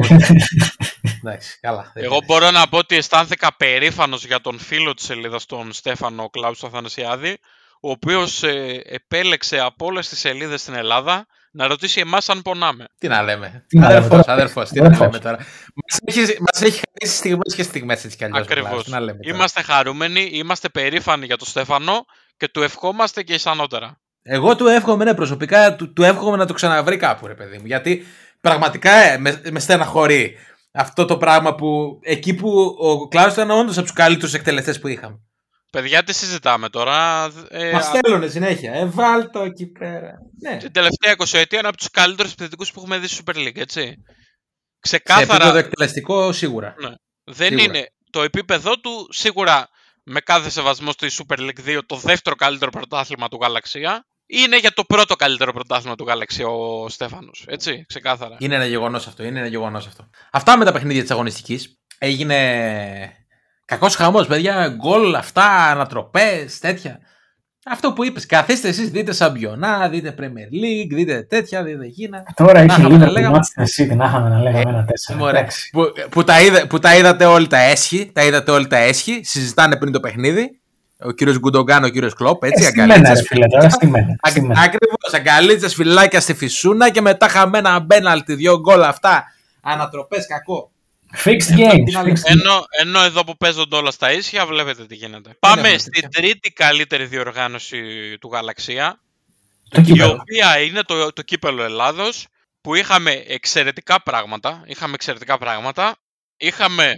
Εντάξει, καλά. δεν Εγώ μπορώ να πω ότι αισθάνθηκα περήφανος για τον φίλο της σελίδας, τον Στέφανο Κλάους Αθανασιάδη, ο οποίος ε, επέλεξε από όλες τις σελίδες στην Ελλάδα να ρωτήσει εμάς αν πονάμε. Τι να λέμε. Τι να λέμε Αδερφός, τώρα. αδερφός, τι να Αδερφός. λέμε τώρα. Μας έχεις, μας έχεις χαρίσει στιγμές και στιγμές έτσι κι αλλιώς. ο Κλάους, Ακριβώς. τι να λέμε τώρα. Είμαστε χαρούμενοι, είμαστε περήφανοι για τον Στέφανο και του ευχόμαστε και ισανότερα. Εγώ του εύχομαι, ναι, προσωπικά του, του εύχομαι να το ξαναβρει κάπου, ρε παιδί μου. Γιατί πραγματικά ε, με, με στεναχωρεί αυτό το πράγμα που εκεί που ο Κλάου ήταν όντως από τους καλύτερους εκτελεστές που είχαμε. Παιδιά, τι συζητάμε τώρα; Ε, Μας στέλνουν συνέχεια. Ε, βάλ το εκεί πέρα. Ναι. την τελευταία 20 ετία είναι από τους καλύτερους επιθετικούς που έχουμε δει στη Super League, έτσι. Σε Ξεκάθαρα επίπεδο εκτελεστικό σίγουρα. δεν σίγουρα. είναι το επίπεδό του σίγουρα με κάθε σεβασμό στη Super League 2 το δεύτερο καλύτερο πρωτάθλημα του Γαλαξία. Είναι για το πρώτο καλύτερο πρωτάθλημα του Γαλαξία ο Στέφανος, έτσι, ξεκάθαρα. Είναι ένα γεγονός αυτό. Είναι ένα γεγονός αυτό. Αυτά με τα παιχνίδια της αγωνιστικής. Έγινε κακός χαμός, παιδιά. Γκολ, αυτά, ανατροπές, τέτοια. Αυτό που είπες, καθίστε εσείς, δείτε Σαμπιονά, δείτε Premier League, δείτε τέτοια, δείτε γίνα. Τώρα Να έχει είχαμε λίγο να τη λέγαμε. Manchester City να είχαμε να λέγαμε ένα τέσσερα. Μωρέ, Εντάξει. που, που, τα είδα, που τα είδατε όλοι τα έσχη, τα είδατε όλοι τα έσχη, συζητάνε πριν το παιχνίδι. Ο κύριος Γκουντογκάν, ο κύριος Κλόπ, έτσι, Ε, Στημένα, αγκαλίτσα. ρε φίλε, τώρα στημένα. στημένα. Ακριβώς, αγκαλίτσα, φυλάκια στη φυσούνα και μετά χαμένα μπέναλτι, δύο γκολ αυτά. Ανατροπές, κακό. Fixed games. την άλλη- fixed games. Ενώ, ενώ εδώ που παίζονται όλα στα ίσια, βλέπετε τι γίνεται. Πάμε έχουμε στην τέτοια. τρίτη καλύτερη διοργάνωση του Γαλαξία, Το η κύπελο. οποία είναι το, το κύπελο Ελλάδος, που είχαμε εξαιρετικά πράγματα. Είχαμε εξαιρετικά πράγματα. Είχαμε,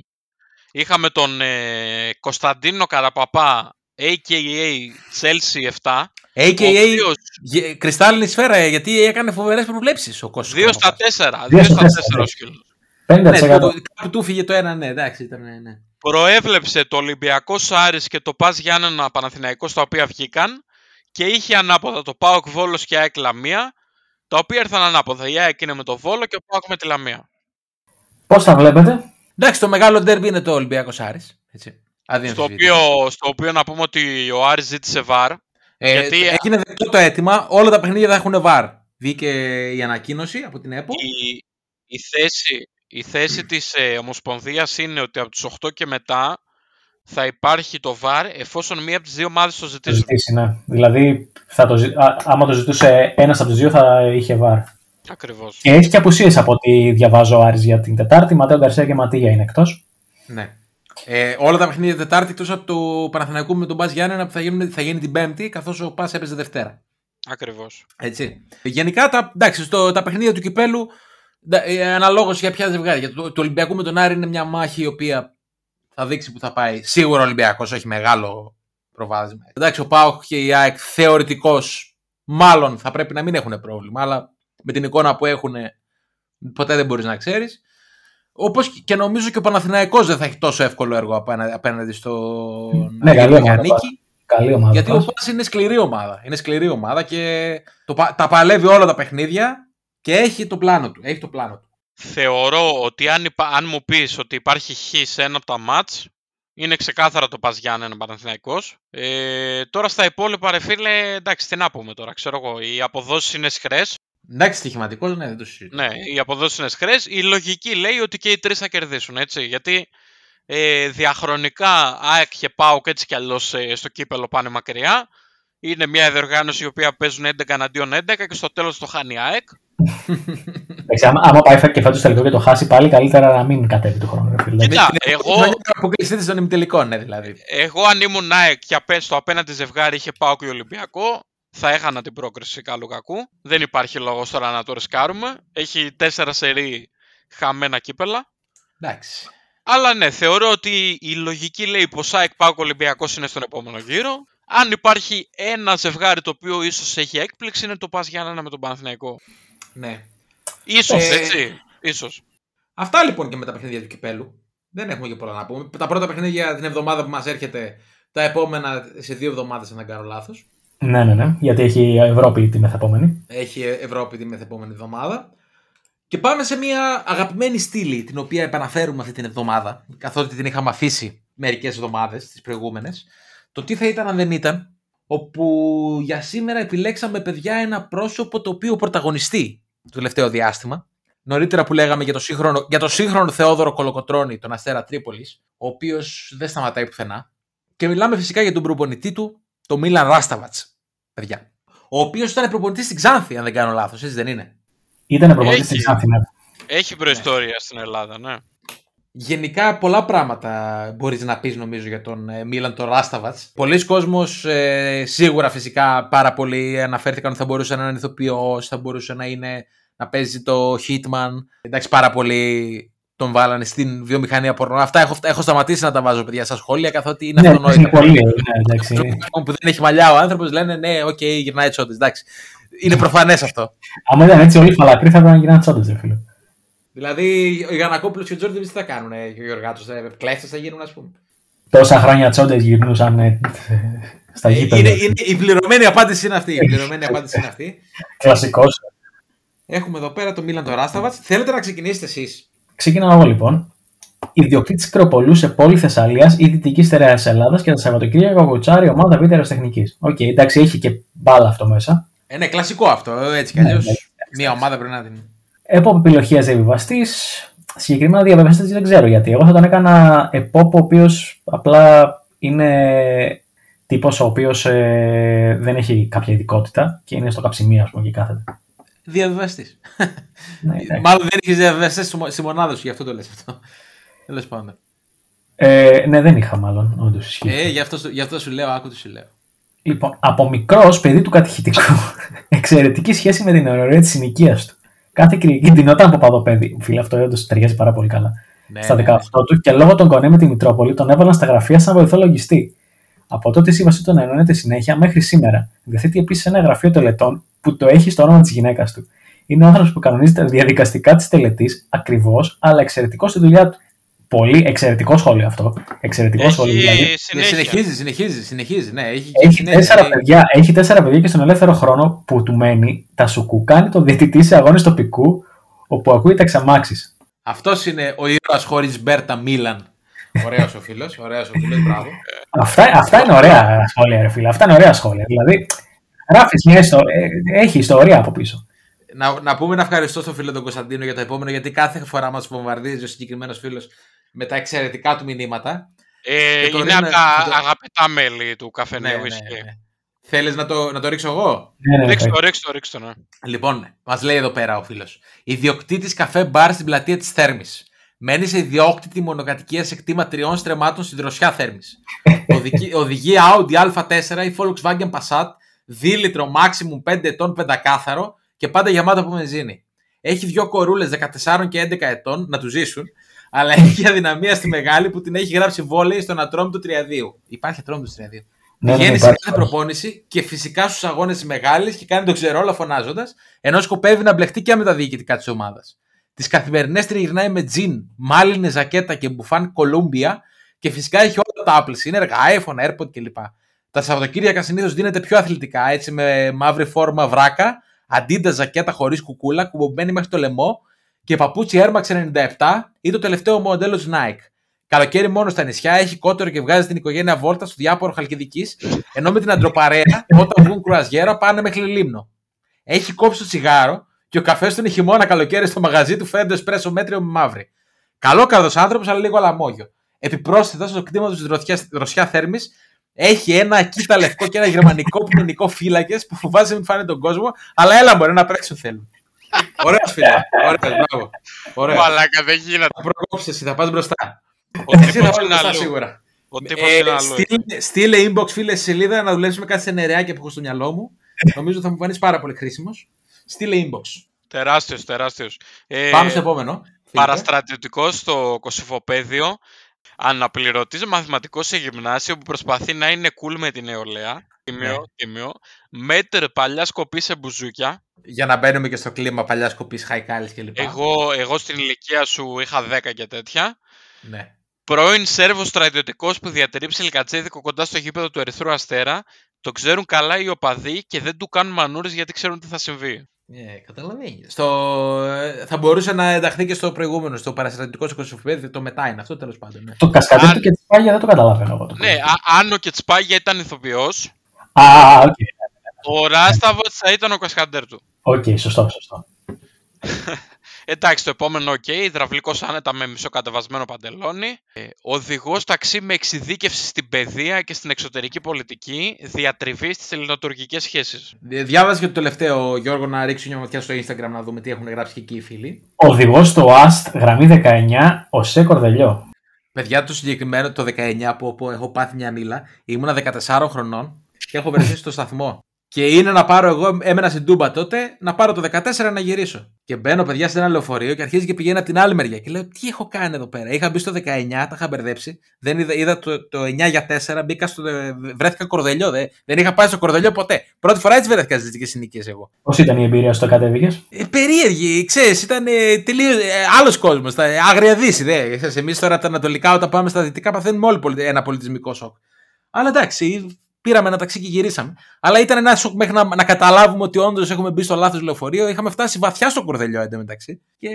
είχαμε τον ε, Κωνσταντίνο Καραπαπά, a.k.a. Chelsea 7, ο AKA οποίος γε- κρυστάλλινη σφαίρα, ε, γιατί έκανε φοβερές προβλέψεις ο Κώστας 2 στα Καραπαπάς. 4, 2 Δύο στα στα 4 τέσσερα, ο ναι. Σκύλος. 50%. Ναι, του, κάπου του φύγε το ένα, ναι, εντάξει, ήταν, ναι, ναι. προέβλεψε το Ολυμπιακός Άρης και το Πας Γιάννενα Παναθηναϊκός στα οποία βγήκαν και είχε ανάποδα το ΠΑΟΚ Βόλος και ΑΕΚ Λαμία τα οποία ήρθαν ανάποδα. Η ΑΕΚ είναι με το Βόλο και ο ΠΑΟΚ με τη Λαμία. Πώς τα βλέπετε; Εντάξει, το μεγάλο ντέρμπι είναι το Ολυμπιακός Άρης. Έτσι. Στο Αδιαμφισβήτητο. οποίο, στο οποίο να πούμε ότι ο Άρης ζήτησε βαρ. Ε, γιατί- Έγινε δεκτό το αίτημα, όλα τα παιχνίδια θα έχουν βαρ. Βγήκε η ανακοίνωση από την ΕΠΟ. Η, η θέση, η θέση της ε, Ομοσπονδίας είναι ότι από τους 8 και μετά θα υπάρχει το βαρ εφόσον μία από τις δύο ομάδες το Το ζητήσουν. ζητήσει, ναι. Δηλαδή, θα το, ζη- α, άμα το ζητούσε ένας από τους δύο, θα είχε βάρ. Ακριβώς. Και έχεις και απουσίες από ό,τι διαβάζω ο Άρης για την Τετάρτη. Ματέο Γκαρσία και Ματία είναι εκτός. Ναι. Ε, όλα τα παιχνίδια Τετάρτη εκτός από το Παναθηναϊκό με τον Μπα Γιάννενα που θα, γίνουν, θα γίνει την Πέμπτη, καθώς ο Πας έπαιζε Δευτέρα. Ακριβώς. Έτσι. Γενικά τα, εντάξει, στο, τα παιχνίδια του κυπέλου αναλόγως για ποια ζευγάρια. Το, το Ολυμπιακό με τον Άρη είναι μια μάχη η οποία θα δείξει που θα πάει. Σίγουρα ο Ολυμπιακός έχει μεγάλο προβάδισμα. Εντάξει, ο Πάοκ και η ΑΕΚ θεωρητικώς μάλλον θα πρέπει να μην έχουν πρόβλημα, αλλά με την εικόνα που έχουν ποτέ δεν μπορείς να ξέρεις. Όπως και νομίζω και ο Παναθηναϊκός δεν θα έχει τόσο εύκολο έργο απέναντι, απέναντι στον Ναι, καλή ομάδα. Γιάννικη. Καλή ομάδα. Γιατί ο Πας. Πας είναι σκληρή ομάδα. Είναι σκληρή ομάδα και το, πα- τα παλεύει όλα τα παιχνίδια και έχει το πλάνο του. Έχει το πλάνο του. Θεωρώ ότι αν, υπα- αν μου πεις ότι υπάρχει χ σε ένα από τα μάτς, είναι ξεκάθαρα το Πας Γιάννενα Παναθηναϊκός. Ε, τώρα στα υπόλοιπα, ρε φίλε, εντάξει, τι να πούμε τώρα, ξέρω εγώ. Οι αποδόσεις είναι σχρές. Εντάξει, στοιχηματικός, ναι, δεν το συζητώ. Ναι, οι αποδόσεις είναι σχρές. Η λογική λέει ότι και οι τρεις θα κερδίσουν, έτσι. Γιατί ε, διαχρονικά ΑΕΚ και ΠΑΟΚ έτσι κι αλλιώς ε, στο κύπελο πάνε μακριά. Είναι μια διοργάνωση η οποία παίζουν 11 εναντίον 11 και στο τέλος το χάνει η ΑΕΚ. Εντάξει, άμα, άμα πάει και φέτο τελικό και το χάσει πάλι, καλύτερα να μην κατέβει του χρόνου. Ρε, φίλε. Κοίτα, Είναι εγώ, αποκλειστή της των ημιτελικών, ναι, δηλαδή. εγώ αν ήμουν ΑΕΚ και απέ- στο απέναντι ζευγάρι είχε πάω και Ολυμπιακό, θα έχανα την πρόκριση καλού κακού. Δεν υπάρχει λόγος τώρα να το ρισκάρουμε. Έχει τέσσερα σερί χαμένα κύπελα. Εντάξει. Αλλά ναι, θεωρώ ότι η λογική λέει πως ΑΕΚ Πάοκ Ολυμπιακός είναι στον επόμενο γύρο. Αν υπάρχει ένα ζευγάρι το οποίο ίσως έχει έκπληξη είναι το Πας Γιάννενα με τον Παναθηναϊκό. Ναι. Ίσως, Ε, έτσι. Ίσως. Αυτά λοιπόν και με τα παιχνίδια του κυπέλου. Δεν έχουμε και πολλά να πούμε. Τα πρώτα παιχνίδια την εβδομάδα που μας έρχεται, τα επόμενα σε δύο εβδομάδες, αν δεν κάνω λάθος. Ναι, ναι, ναι. Γιατί έχει Ευρώπη τη μεθεπόμενη. Έχει Ευρώπη την μεθεπόμενη εβδομάδα. Και πάμε σε μια αγαπημένη στήλη, την οποία επαναφέρουμε αυτή την εβδομάδα, καθότι την είχαμε αφήσει μερικές εβδομάδες, τις προηγούμενες. Το τι θα ήταν αν δεν ήταν, όπου για σήμερα επιλέξαμε παιδιά ένα πρόσωπο το οποίο πρωταγωνιστεί το τελευταίο διάστημα. Νωρίτερα που λέγαμε για το σύγχρονο, για το σύγχρονο Θεόδωρο Κολοκοτρώνη, τον Αστέρα Τρίπολης, ο οποίος δεν σταματάει πουθενά. Και μιλάμε φυσικά για τον προπονητή του, το Μίλαν Ράσταβατς, παιδιά. Ο οποίος ήταν προπονητής στην Ξάνθη, αν δεν κάνω λάθος, έτσι δεν είναι; Ήταν προπονητής Έχει. στην Ξάνθη. ναι. Έχει προϊστορία στην Ελλάδα, ναι. Γενικά πολλά πράγματα μπορείς να πεις νομίζω για τον ε, Μίλαν τον Ράσταβατς. Πολλοί κόσμος ε, σίγουρα φυσικά πάρα πολλοί αναφέρθηκαν ότι θα μπορούσε να είναι ηθοποιός, θα μπορούσε να είναι να παίζει το Hitman. Εντάξει πάρα πολλοί τον βάλανε στην βιομηχανία πορνό. Αυτά έχω, έχω σταματήσει να τα βάζω παιδιά στα σχόλια καθότι είναι Ναι, αυτονόητο. είναι πολύ. Ναι, εντάξει. που δεν έχει μαλλιά ο άνθρωπος λένε ναι, οκ, γυρνάει τσόντες. Εντάξει. Είναι προφανές αυτό. Άμα ήταν έτσι όλοι οι φαλακροί θα ήταν γίνανε τσόντες, ρε φίλε. Δηλαδή ο Γιαννακόπουλος και ο Τζόρντι τι θα κάνουν, ε, και ο Γεωργάτος, κλέφτες θα γίνουν, ας πούμε. Τόσα χρόνια τσόντες γυρνούσαν ε, στα Ε, γήπεδα. είναι, είναι, η πληρωμένη απάντηση είναι αυτή. Η πληρωμένη απάντηση είναι αυτή. Κλασικός. Έχουμε εδώ πέρα το Μίλαν το Ράσταβατς. Θέλετε να ξεκινήσετε εσείς; Ξεκινάω εγώ λοιπόν. Ιδιοκτήτης Κροπολού σε πόλη Θεσσαλίας ή δυτική στερεά Ελλάδας και τα Σαββατοκύριακα κοτσάρει ομάδα β' αεροτεχνικής. Οκ, εντάξει, έχει και μπάλα αυτό μέσα. Ε, ναι, κλασικό αυτό. ε, Έτσι κι Ναι, αλλιώς. ναι. Μια ομάδα πρέπει να την. Επόπ επιλογή διαβιβαστής. Συγκεκριμένα διαβιβαστής δεν ξέρω γιατί. Εγώ θα τον έκανα επόπ ο οποίος απλά είναι τύπος ο οποίος δεν έχει κάποια ειδικότητα και είναι στο καψιμί, ας πούμε, και κάθεται. Διαβιβαστής. Ναι, εντάξει. Μάλλον δεν έχει διαβιβαστές στη μονάδα σου, γι' αυτό το λες αυτό. Τέλος πάντων. Ε, ναι, δεν είχα μάλλον, όντως ισχύει. Ε, γι' αυτό, σου- γι' αυτό σου λέω, άκου τι σου λέω. Λοιπόν, από μικρός παιδί του κατηχητικού, εξαιρετική σχέση με την ωραία της συνοικίας του. Κάθε Κυριακή ντυνόταν από παδοπέδι. Φίλε, αυτό όντως ταιριάζει πάρα πολύ καλά. Ναι, στα ναι, 18 του και λόγω των κονέ με τη Μητρόπολη τον έβαλαν στα γραφεία σαν βοηθό λογιστή. Από τότε η σύμβαση του ανανεώνεται συνέχεια μέχρι σήμερα. Διαθέτει επίσης ένα γραφείο τελετών που το έχει στο όνομα της γυναίκας του. Είναι ο άνθρωπος που κανονίζει τα διαδικαστικά της τελετής ακριβώς, αλλά εξαιρετικός στη δουλειά του. Πολύ εξαιρετικό σχόλιο αυτό. Εξαιρετικό σχόλιο. Δηλαδή. Έχει Ναι, συνέχεια. συνεχίζει, συνεχίζει, συνεχίζει. Ναι, έχει, Έχει συνέχεια, τέσσερα, ναι. παιδιά, έχει τέσσερα παιδιά και στον ελεύθερο χρόνο που του μένει, τα σουκού κάνει το διαιτητή σε αγώνες τοπικού, όπου ακούει τα ξαμάξει. Αυτός είναι ο ήρωας χωρίς Μπέρτα Μίλαν. Ωραίος ο φίλος. Ωραίος ο φίλος, μπράβο. Αυτά, αυτά είναι ωραία σχόλια, ρε φίλε. Αυτά είναι ωραία σχόλια. Δηλαδή, γράφεις μια ιστορία. Έχει ιστορία από πίσω. να, να πούμε να ευχαριστώ στον φίλο τον Κωνσταντίνο για το επόμενο, γιατί κάθε φορά μας βομβαρδίζει ο συγκεκριμένος φίλος με τα εξαιρετικά του μηνύματα. Ε, Και το είναι Ρίνα- από τα και το- αγαπητά μέλη του Ναι, καφενείου. ναι, ισχύει. ναι. Θέλεις να το, να το ρίξω εγώ; Ναι, ναι, Ρίξτε ναι. το, ρίξτε το, ρίξτε το, ναι. Λοιπόν, μας λέει εδώ πέρα ο φίλος. Ιδιοκτήτης καφέ μπαρ στην πλατεία της Θέρμης. Μένει σε ιδιόκτητη μονοκατοικία σε κτήμα τριών στρεμμάτων στη δροσιά Θέρμης. Οδηγεί, οδηγεί Audi A4 ή Volkswagen Passat, 2 λίτρο maximum 5 ετών πεντακάθαρο και πάντα γεμάτο από βενζίνη. Έχει δύο κορούλες 14 και 11 ετών να τους ζήσουν, αλλά έχει αδυναμία στη μεγάλη που την έχει γράψει βόλεϊ στον ατρόμητο τριαδίου. Υπάρχει ατρόμητο τριαδίου. Ναι, ναι, Πηγαίνει σε υπάρχει. κάθε προπόνηση και φυσικά στους αγώνες μεγάλης και κάνει τον ξερόλα φωνάζοντας, ενώ σκοπεύει να μπλεχτεί και με τα διοικητικά της ομάδας. Τις καθημερινές τριγυρνάει με τζιν, μάλινες ζακέτα και μπουφάν Κολούμπια και φυσικά έχει όλα τα Apple σύνεργα, iPhone, AirPod κλπ. Τα Σαββατοκύριακα συνήθως δίνεται πιο αθλητικά, έτσι με μαύρη φόρμα βράκα, αντίντα ζακέτα χωρίς κουκούλα, κουμπωμένη μέχρι το λαιμό και παπούτσι Air Max 97 ή το τελευταίο μοντέλο της Nike. Καλοκαίρι μόνο στα νησιά, έχει κότερο και βγάζει την οικογένεια βόλτα στο διάπορο Χαλκιδικής, ενώ με την αντροπαρέα, όταν βγουν κρουαζιέρα, πάνε μέχρι λίμνο. Έχει κόψει το τσιγάρο και ο καφές του είναι χειμώνα καλοκαίρι στο μαγαζί του φέρνει το εσπρέσο μέτριο με μαύρη. Καλό καρδός άνθρωπος, αλλά λίγο λαμόγιο. Επιπρόσθετα, στο κτήμα τους Δροσιά Θέρμης Έχει ένα κοίτα λευκό και ένα γερμανικό ποινικό φύλακες που φοβάσαι μην φάνε τον κόσμο, αλλά έλα μπορεί να πρέξουν θέλουν. Ωραία, φίλε. Ωραία, μπράβο. Ωραία. Μαλάκα, δεν γίνεται. Θα προκόψεις εσύ, θα πας μπροστά. Ο Εσύ θα τύπος πας είναι μπροστά αλλού. σίγουρα. Ο τύπος Ε, είναι αλλού. στείλε- Στείλε inbox, φίλε, στη σελίδα να δουλέψουμε κάτι σε νεαράκια που έχω στο μυαλό μου. Νομίζω θα μου φανείς πάρα πολύ χρήσιμος. Στείλε inbox. Τεράστιος, τεράστιος. Ε, Πάμε στο επόμενο. Φίλιππε. Παραστρατιωτικός στο Κωσυφοπαίδιο. Αναπληρωτής μαθηματικός σε γυμνάσιο που προσπαθεί να είναι cool με την νεολαία. Τίμιο, Ναι. τίμιο. Μέτρ παλιά σκοπή σε μπουζούκια. Για να μπαίνουμε και στο κλίμα παλιά κοπή, χαϊκάλης κλπ. Εγώ, εγώ στην ηλικία σου είχα 10 και τέτοια. Ναι. Πρώην Σέρβος στρατιωτικός που διατηρεί ψιλικατσέδικο κοντά στο γήπεδο του Ερυθρού Αστέρα. Το ξέρουν καλά οι οπαδοί και δεν του κάνουν μανούρες γιατί ξέρουν τι θα συμβεί. Ε, καταλαβαίνει. Στο... ε, Θα μπορούσε να ενταχθεί και στο προηγούμενο, στο παραστατικό στο το μετά είναι αυτό τέλος πάντων. Ναι. Το κασκαντέρ Αν- του και της πάγια δεν το καταλαβαίνω εγώ. Το Ναι, α, αν ο Κετσπάγια ήταν ηθοποιός, Α, οκ. ο Ράσταβατς θα ήταν ο κασκαντέρ του. Οκ, σωστό, σωστό. Εντάξει, το επόμενο οκ, υδραυλικός άνετα με μισοκατεβασμένο παντελόνι. Ε, Οδηγός ταξί με εξειδίκευση στην παιδεία και στην εξωτερική πολιτική, διατριβή στις ελληνοτουρκικές σχέσεις. Ε, Διάβαζε και το τελευταίο, Γιώργο, να ρίξει μια ματιά στο Instagram να δούμε τι έχουν γράψει και εκεί οι φίλοι. Οδηγός στο AST, γραμμή 19, ο Σε Κορδελιό. Παιδιά, το συγκεκριμένο το 19 που, που έχω πάθει μια μήλα, ήμουνα 14 χρονών και έχω βρεθεί στο σταθμό. Και είναι να πάρω εγώ, έμενα στην Τούμπα τότε, να πάρω το 14 να γυρίσω. Και μπαίνω, παιδιά, σε ένα λεωφορείο και αρχίζει και πηγαίνει από την άλλη μεριά. Και λέω, τι έχω κάνει εδώ πέρα; Είχα μπει στο 19, τα είχα μπερδέψει. Δεν είδα, είδα το, το 9 για 4, μπήκα στο. Βρέθηκα κορδελιό. Δε, δεν είχα πάει στο κορδελιό ποτέ. Πρώτη φορά έτσι βρέθηκα στι δικέ συνοικίες εγώ. Πώς ήταν η εμπειρία στο κατέβηκες; Ε, περίεργη, ξέρεις, ήταν ε, τελείως ε, άλλος κόσμος. Άγρια δύση. Δε. Εμείς τώρα από τα Ανατολικά, όταν πάμε στα Δυτικά, παθαίνουμε όλοι πολι- ένα πολιτισμικό σοκ. Αλλά εντάξει, πήραμε ένα ταξί και γυρίσαμε. Αλλά ήταν ένα σοκ μέχρι να, να καταλάβουμε ότι όντως έχουμε μπει στο λάθος λεωφορείο. Είχαμε φτάσει βαθιά στο κορδελιό εντωμεταξύ. Και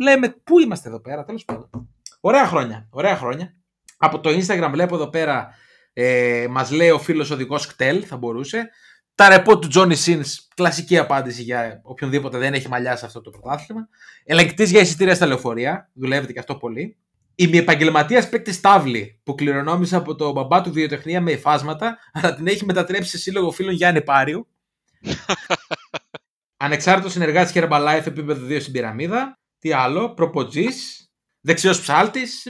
λέμε, πού είμαστε εδώ πέρα, τέλος πάντων. Ωραία χρόνια. Ωραία χρόνια. Από το Instagram βλέπω εδώ πέρα ε, μας λέει ο φίλος οδηγό Κτέλ, θα μπορούσε. Τα ρεπό του Johnny Sins, κλασική απάντηση για οποιονδήποτε δεν έχει μαλλιά σε αυτό το πρωτάθλημα. Ελεγκτής για εισιτήρια στα λεωφορεία, δουλεύεται και αυτό πολύ. Η μη επαγγελματίας παίκτη Τάβλη, που κληρονόμησε από τον μπαμπά του βιοτεχνία με υφάσματα, αλλά την έχει μετατρέψει σε σύλλογο φίλων Γιάννη Πάριου. Ανεξάρτητος συνεργάτης Herbalife επίπεδο 2 στην πυραμίδα. Τι άλλο, προποτζής. Δεξιός ψάλτης.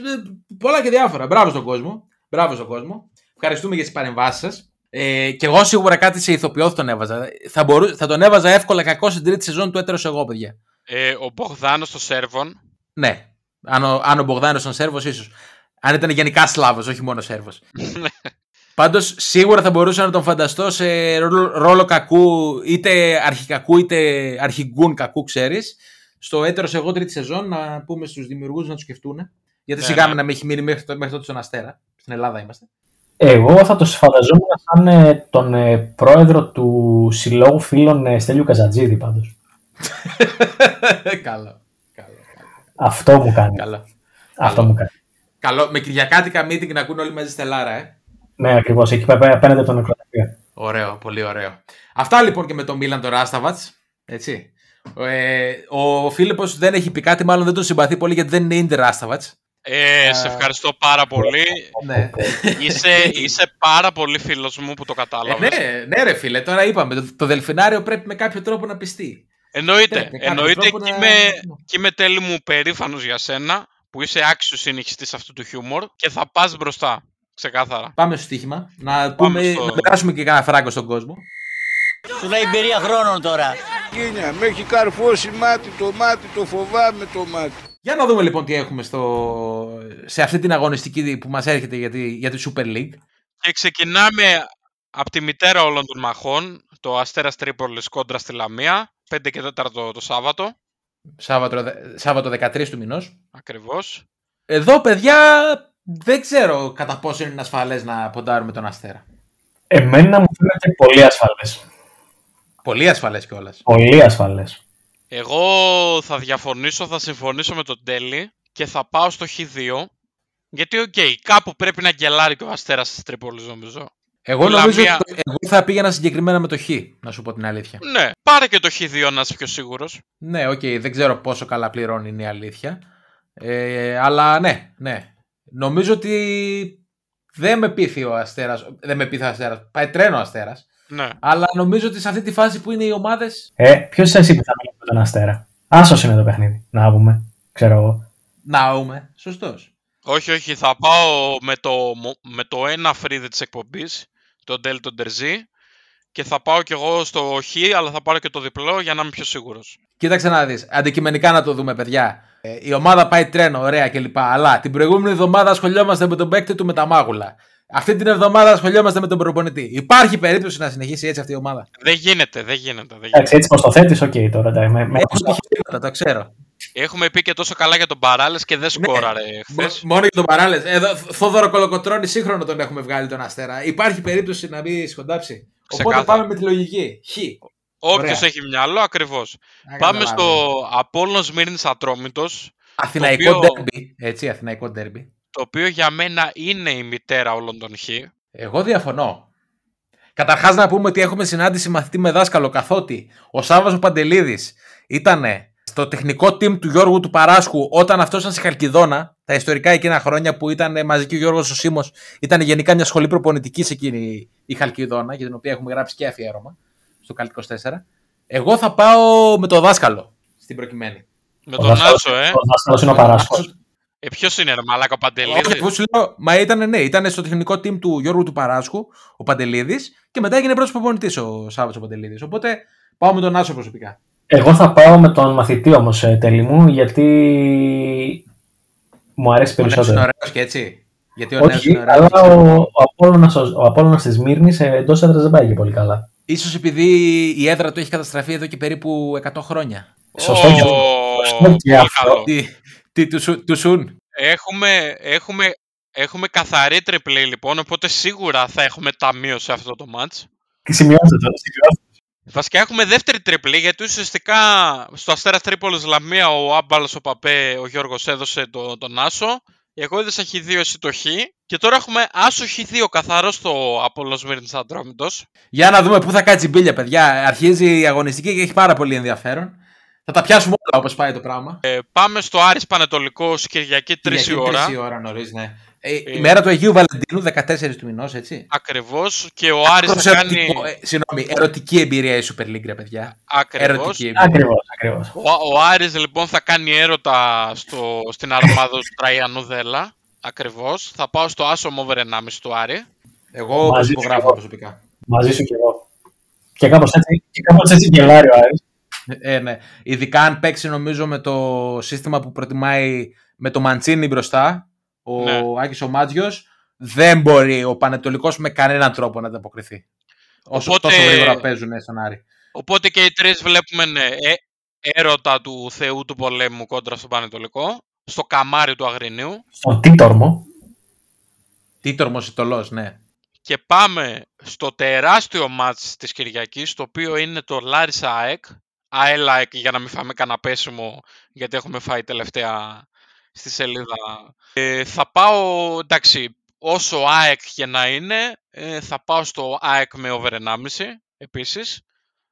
Πολλά και διάφορα. Μπράβο στον κόσμο. Μπράβο στον κόσμο. Ευχαριστούμε για τις παρεμβάσεις σας. Ε, και εγώ σίγουρα κάτι σε ηθοποιό θα τον έβαζα. Θα, μπορού, θα τον έβαζα εύκολα κακό στην τρίτη σεζόν του έτερος εγώ, παιδιά. Ε, ο Μπογδάνος στο Σέρβον. Ναι. Αν ο, αν ο Μπογδάνο ήταν Σέρβος, ίσως. Αν ήταν γενικά Σλάβος, όχι μόνο Σέρβος. Πάντως σίγουρα θα μπορούσα να τον φανταστώ σε ρόλο, ρόλο κακού, είτε αρχικακού είτε αρχιγκούν κακού, ξέρεις. Στο έτερος εγώ τρίτη σεζόν να πούμε στους δημιουργούς να τους σκεφτούν. Γιατί Ναι, σιγά ναι. να με έχει μείνει μέχρι, το- μέχρι τότε στον Αστέρα. Στην Ελλάδα είμαστε. Εγώ θα το φανταζόμουν σαν ε, τον ε, πρόεδρο του Συλλόγου Φίλων ε, Στέλιου Καζατζίδη πάντως. καλό. Καλό. Αυτό μου κάνει. καλό. Αυτό μου κάνει. καλό. Με κυριακάτικα meeting να ακούνε όλοι μαζί στελάρα, ε. Ναι, ακριβώς. Εκεί πέ- απέναντι από τον νεκροταφείο. Ωραίο, πολύ ωραίο. Αυτά λοιπόν και με τον Μίλαν τον Ράσταβατς. Έτσι. Ε, ο Φίλιππος δεν έχει πει κάτι, μάλλον δεν τον συμπαθεί πολύ γιατί δεν είναι Ιντερ Ράσταβατς. Ε, σε ευχαριστώ πάρα πολύ. Ναι. είσαι, είσαι πάρα πολύ φίλος μου που το Ε, κατάλαβες. ναι, ναι, ρε φίλε, τώρα είπαμε. Το, το Δελφινάριο πρέπει με κάποιο τρόπο να πιστεί. Εννοείται. Πρέπει με κάποιο Εννοείται τρόπο και, να- είμαι, και είμαι τέλει μου περήφανος για σένα που είσαι άξιος συνεχιστής αυτού του χιούμορ και θα πας μπροστά. Ξεκάθαρα. Πάμε στο στοίχημα. Να, πούμε, στο- να περάσουμε και κανένα φράγκο στον κόσμο. Σου λέει εμπειρία χρόνων τώρα. Κίνια, με έχει καρφώσει μάτι το μάτι, το φοβάμαι το μάτι. Για να δούμε λοιπόν τι έχουμε στο... σε αυτή την αγωνιστική που μας έρχεται για τη, για τη Super League. Και ξεκινάμε από τη μητέρα όλων των μαχών, το Αστέρας Τρίπολης κόντρα στη Λαμία, 5 και 4 το Σάββατο, Σάββατο, Σάββατο 13 του μηνός. ακριβώς. Εδώ, παιδιά, δεν ξέρω κατά πόσο είναι ασφαλές να ποντάρουμε τον Αστέρα. Εμένα μου φαίνεται πολύ ασφαλές. Πολύ ασφαλές κιόλας. Πολύ ασφαλές. Εγώ θα διαφωνήσω, θα συμφωνήσω με τον Τέλη και θα πάω στο Χ2. Γιατί, οκ, κάπου πρέπει να γκελάρει και ο Αστέρας της Τρίπολης, νομίζω. Εγώ Η νομίζω Λαμία- ότι το- εγώ θα πήγαινα συγκεκριμένα με το Χ, να σου πω την αλήθεια. Ναι, πάρε και το Χ2 να είσαι πιο σίγουρος. Ναι, οκ, δεν ξέρω πόσο καλά πληρώνει είναι η αλήθεια. Ε, αλλά ναι, ναι. Νομίζω ότι δεν με πείθει ο Αστέρας, δεν με πείθει ο Αστέρας, πάει τρένο ο Αστέρας. Ναι. Αλλά νομίζω ότι σε αυτή τη φάση που είναι οι ομάδες, Ε, ποιος εσύ που θα μιλήσεις με τον Αστέρα; Άσος είναι το παιχνίδι. Να πούμε. Ξέρω εγώ. ναούμε, σωστός. Όχι, όχι, θα πάω με το, μο- με το ένα φρύδι της εκπομπής, το Delta Derzi, και θα πάω κι εγώ στο Χ, αλλά θα πάρω και το διπλό για να είμαι πιο σίγουρος. Κοίταξε να δεις, αντικειμενικά να το δούμε παιδιά. Ε, η ομάδα πάει τρένο, ωραία κλπ. Αλλά την προηγούμενη εβδομάδα ασχολιόμαστε με τον παίκτη του με τα μάγουλα. Αυτή την εβδομάδα ασχολιόμαστε με τον προπονητή. Υπάρχει περίπτωση να συνεχίσει έτσι αυτή η ομάδα; Δεν γίνεται, δεν γίνεται. Δεν γίνεται. Εντάξει, έτσι πως το θέτεις, οκ τώρα. εντάξει, Με, με, Έχω επιχειρήματα, το ξέρω. Έχουμε πει και τόσο καλά για τον Μπαράλες και δεν σκόραρε χθες. Μο- Μόνο για τον Μπαράλες. Εδώ, Θόδωρο Κολοκοτρώνη σύγχρονο τον έχουμε βγάλει τον Αστέρα. Υπάρχει περίπτωση να μπει σκοντάψει; Οπότε Ξεκάθαρα. πάμε με τη λογική. Χ. Όποιος Ωραία. έχει μυαλό, ακριβώς. Να Πάμε καταλάβουμε. στο Απόλλων Σμύρνη Ατρόμητος, Αθηναϊκό το οποίο- ντέρμπι. Έτσι, Αθηναϊκό ντέρμπι. Το οποίο για μένα είναι η μητέρα όλων των Χ. Εγώ διαφωνώ. Καταρχάς να πούμε ότι έχουμε συνάντηση μαθητή με δάσκαλο καθότι ο Σάββας ο Παντελίδης ήταν στο τεχνικό team του Γιώργου του Παράσχου όταν αυτός ήταν στη Χαλκιδόνα, τα ιστορικά εκείνα χρόνια που ήταν μαζί και ο Γιώργος ο Σίμος, ήταν γενικά μια σχολή προπονητικής εκείνη η Χαλκιδόνα, για την οποία έχουμε γράψει και αφιέρωμα στο Καλ 24. Εγώ θα πάω με το δάσκαλο στην προκειμένη. Με Ο τον δάσκαλος- Άσο, ε. Ο δάσκαλος είναι ο Παράσχο. Ε Ποιος είναι, ρε Μαλάκα ο Όχι, Παντελίδη. εγώ σου λέω, μα ήταν, ναι, ήταν στο τεχνικό team του Γιώργου του Παράσχου, ο Παντελίδης, και μετά έγινε πρώτος προπονητής ο Σάββατος ο Παντελίδης. Οπότε πάω με τον Άσο προσωπικά. Εγώ θα πάω με τον μαθητή όμως τέλει μου, γιατί μου αρέσει Ο Νέος είναι περισσότερο. ωραίος και έτσι. Γιατί ο Νέος Όχι, είναι ωραίος. αλλά ο, ο Απόλλωνας, ο, ο Απόλλωνας της Μύρνης ε, εντός έδρας δεν πάει και πολύ καλά. Ίσως επειδή η έδρα του έχει καταστραφεί εδώ και περίπου 100 χρόνια. Σωστό και- σωστό και πολύ αυτό. Καλό. Τι, τι του, σου- του σουν; Έχουμε, έχουμε, έχουμε καθαρή τριπλή λοιπόν, οπότε σίγουρα θα έχουμε ταμείο σε αυτό το match. Και σημειώστε το. σημειώστε. Βασικά έχουμε δεύτερη τριπλή, γιατί ουσιαστικά στο Αστέρα Τρίπολης Λαμία ο Άμπαλος ο Παπέ, ο Γιώργος έδωσε το, τον Άσο. Εγώ έδωσα Χ2 εσύ το Χ. Και τώρα έχουμε Άσο Χ2 καθαρό στο Απόλλωνος Μύρνης Αντρόμητος. Για να δούμε πού θα κάτσει η μπίλια, παιδιά. Αρχίζει η αγωνιστική και έχει πάρα πολύ ενδιαφέρον. Θα τα πιάσουμε όλα όπως πάει το πράγμα. Ε, πάμε στο Άρης Πανετολικός Κυριακή 3 η Κυριακή, ώρα. τρεις η ώρα νωρίς, ναι. Ε, η Ε, μέρα του Αγίου Βαλεντίνου, 14 του μηνός, έτσι. Ακριβώς. Και ο Άρης Άκρος θα κάνει... ερωτικό, ε, συγγνώμη, ερωτική εμπειρία η Super League, ρε παιδιά. Ακριβώς. Ερωτική εμπειρία. Ακριβώς, ακριβώς. Ο, ο Άρης λοιπόν θα κάνει έρωτα στο, στην αρμάδα του Τραϊανού Δέλα. Ακριβώς. Θα πάω στο Άσο Μόβερ 1,5 του Άρη. Εγώ Μαζί προσυπογράφω σου. προσωπικά. Μαζί σου κι εγώ. Και κάπως έτσι, και κάπως έτσι γελάρει ο Άρης. Ε, ναι. Ειδικά αν παίξει νομίζω με το σύστημα που προτιμάει με το Μαντσίνη μπροστά, ο Ναι. Άκης ο Μάτζιος, δεν μπορεί ο Πανετολικός με κανέναν τρόπο να ανταποκριθεί. Όσο Οπότε- τόσο γρήγορα παίζουν στον Άρη. Οπότε και οι τρεις βλέπουμε ναι, ε, έρωτα του Θεού του πολέμου κόντρα στον Πανετολικό. Στο καμάρι του Αγρινίου. Στον Τίτορμο. Τι τορμοσιτολός, ναι. Και πάμε στο τεράστιο μάτς της Κυριακής, το οποίο είναι το Λάρισα ΑΕΚ. ΑΕΛ ΑΕΚ για να μην φάμε κανένα πέσιμο, γιατί έχουμε φάει τελευταία στη σελίδα. Ε, θα πάω, εντάξει, όσο ΑΕΚ και να είναι, ε, θα πάω στο ΑΕΚ με over 1,5 επίσης.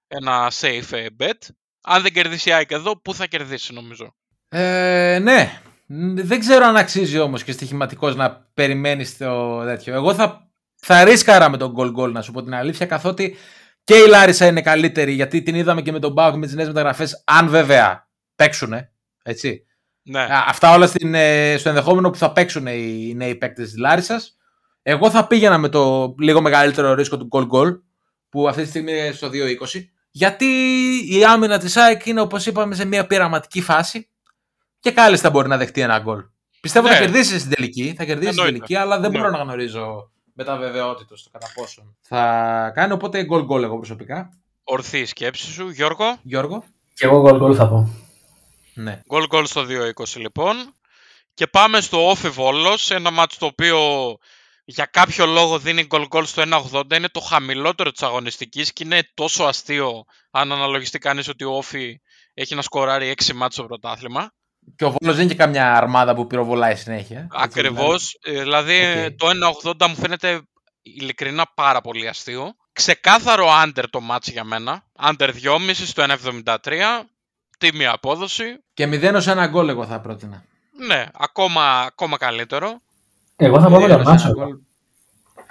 Ένα safe ε, bet. Αν δεν κερδίσει η ΑΕΚ εδώ, πού θα κερδίσει νομίζω; Ε, ναι. Μ, Δεν ξέρω αν αξίζει όμως και στοιχηματικός να περιμένεις το τέτοιο. Εγώ θα, θα ρίσκαρα με τον goal goal να σου πω την αλήθεια, καθότι και η Λάρισα είναι καλύτερη, γιατί την είδαμε και με τον Μπάουκ με τις νέες μεταγραφές, αν βέβαια παίξουνε, έτσι. Ναι. Α, Αυτά όλα στην, ε, στο ενδεχόμενο που θα παίξουν οι νέοι παίκτες της Λάρισας. Εγώ θα πήγαινα με το λίγο μεγαλύτερο ρίσκο του goal goal, που αυτή τη στιγμή είναι στο 2-20, γιατί η άμυνα της ΑΕΚ είναι, όπως είπαμε, σε μια πειραματική φάση και κάλλιστα μπορεί να δεχτεί ένα γκολ. Πιστεύω Ναι. θα κερδίσεις στην τελική, θα κερδίσεις στην Εννοείται. τελική, αλλά δεν Ναι. μπορώ να γνωρίζω με τα βεβαιότητα το κατά πόσον θα κάνει. Οπότε γκολ γκολ εγώ προσωπικά. Ορθή η σκέψη σου. Γιώργο. Γιώργο. Και εγώ γκολ γκολ θα πω. Ναι. Γκολ γκολ στο 2-20 λοιπόν. Και πάμε στο ΟΦΗ Βόλος, ένα ματς το οποίο για κάποιο λόγο δίνει γκολ γκολ στο 1.80. Είναι το χαμηλότερο της αγωνιστικής και είναι τόσο αστείο αν αναλογιστεί κανείς ότι ο ΟΦΗ έχει να σκοράρει 6 ματς στο πρωτάθλημα. Και ο Βόλος δεν είναι και καμιά αρμάδα που πυροβολάει συνέχεια. έτσι, Ακριβώς. Ε, Δηλαδή Οκ. το 1.80 μου φαίνεται ειλικρινά πάρα πολύ αστείο. Ξεκάθαρο under το μάτς για μένα. Under 2,5 στο 1.73. Τίμια απόδοση. Και 0 ως ένα γκολ εγώ θα πρότεινα. Ναι, ακόμα, ακόμα καλύτερο. Εγώ θα πάω με τον Μηδέν ως Άσο. ένα εγώ. γκολ.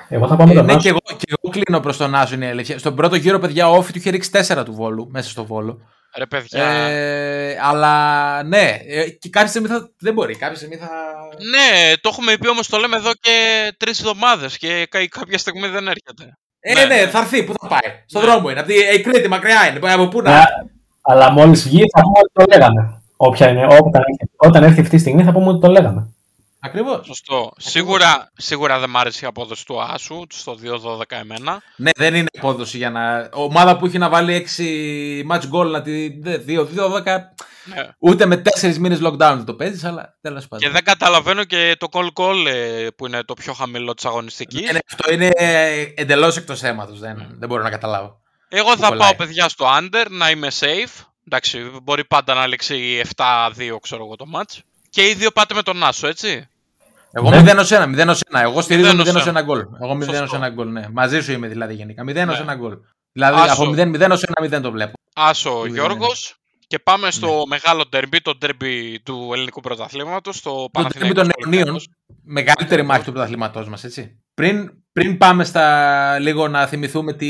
Εγώ θα πάω με Ε, τον ναι, Άσο. και εγώ, και εγώ κλείνω προς τον Άσο είναι η αλήθεια. Στον πρώτο γύρο, παιδιά, ο Όφη του είχε ρίξει 4 του βόλου μέσα στο βόλο. Ρε παιδιά. Ε, αλλά ναι, ε, και κάποια στιγμή θα. Δεν μπορεί, κάποια στιγμή θα. Ναι, το έχουμε πει όμως το λέμε εδώ και τρεις εβδομάδες και κα- κάποια στιγμή δεν έρχεται. Ε, Ναι. ναι, θα έρθει. Πού θα πάει. Στον Ναι. δρόμο είναι. Από τη ε, η Κρήτη μακριά είναι. Από πού να. Ναι, αλλά μόλις βγει θα πούμε ότι το λέγαμε. Όποια είναι, όταν, έρθει- όταν έρθει αυτή η στιγμή θα πούμε ότι το λέγαμε. Ακριβώς. Σωστό. Σίγουρα, σίγουρα δεν μ' άρεσε η απόδοση του Άσου στο 2-12 εμένα. Ναι, δεν είναι απόδοση για να. Ομάδα που έχει να βάλει 6 match goal να τη. 2-12. Ναι. Ούτε με 4 μήνες lockdown δεν το παίζεις, αλλά τέλος πάντων. Και δεν καταλαβαίνω και το call call ε, που είναι το πιο χαμηλό της αγωνιστικής. Ναι, ναι, αυτό είναι εντελώς εκτός θέματο. Δεν, δεν μπορώ να καταλάβω. Εγώ θα κολλάει. πάω παιδιά στο under να είμαι safe. Εντάξει, μπορεί πάντα να λήξει 7-2 ξέρω εγώ το match. Και οι δύο πάτε με τον Άσο, έτσι. Εγώ Ναι. 0 ως 1, 0 ως 1. Εγώ στηρίζω 0 ως 0 1 γκολ. Εγώ 0 ως Σωστό. 1 γκολ, ναι. Μαζί σου είμαι δηλαδή γενικά. 0 ως Ναι. 1 γκολ. Δηλαδή Άσο. από 0, 0 ως 1 0 το βλέπω. Άσο Ναι. Γιώργος. Και πάμε στο μεγάλο ντερμπι, το ντερμπι του ελληνικού πρωταθλήματος, το Το τρίμπι Παναθηναϊκός των Αιωνίων, Ολυμπιακός. μεγαλύτερη μάχη του πρωταθλήματός μας, έτσι. Πριν, πριν πάμε στα λίγο να θυμηθούμε τι,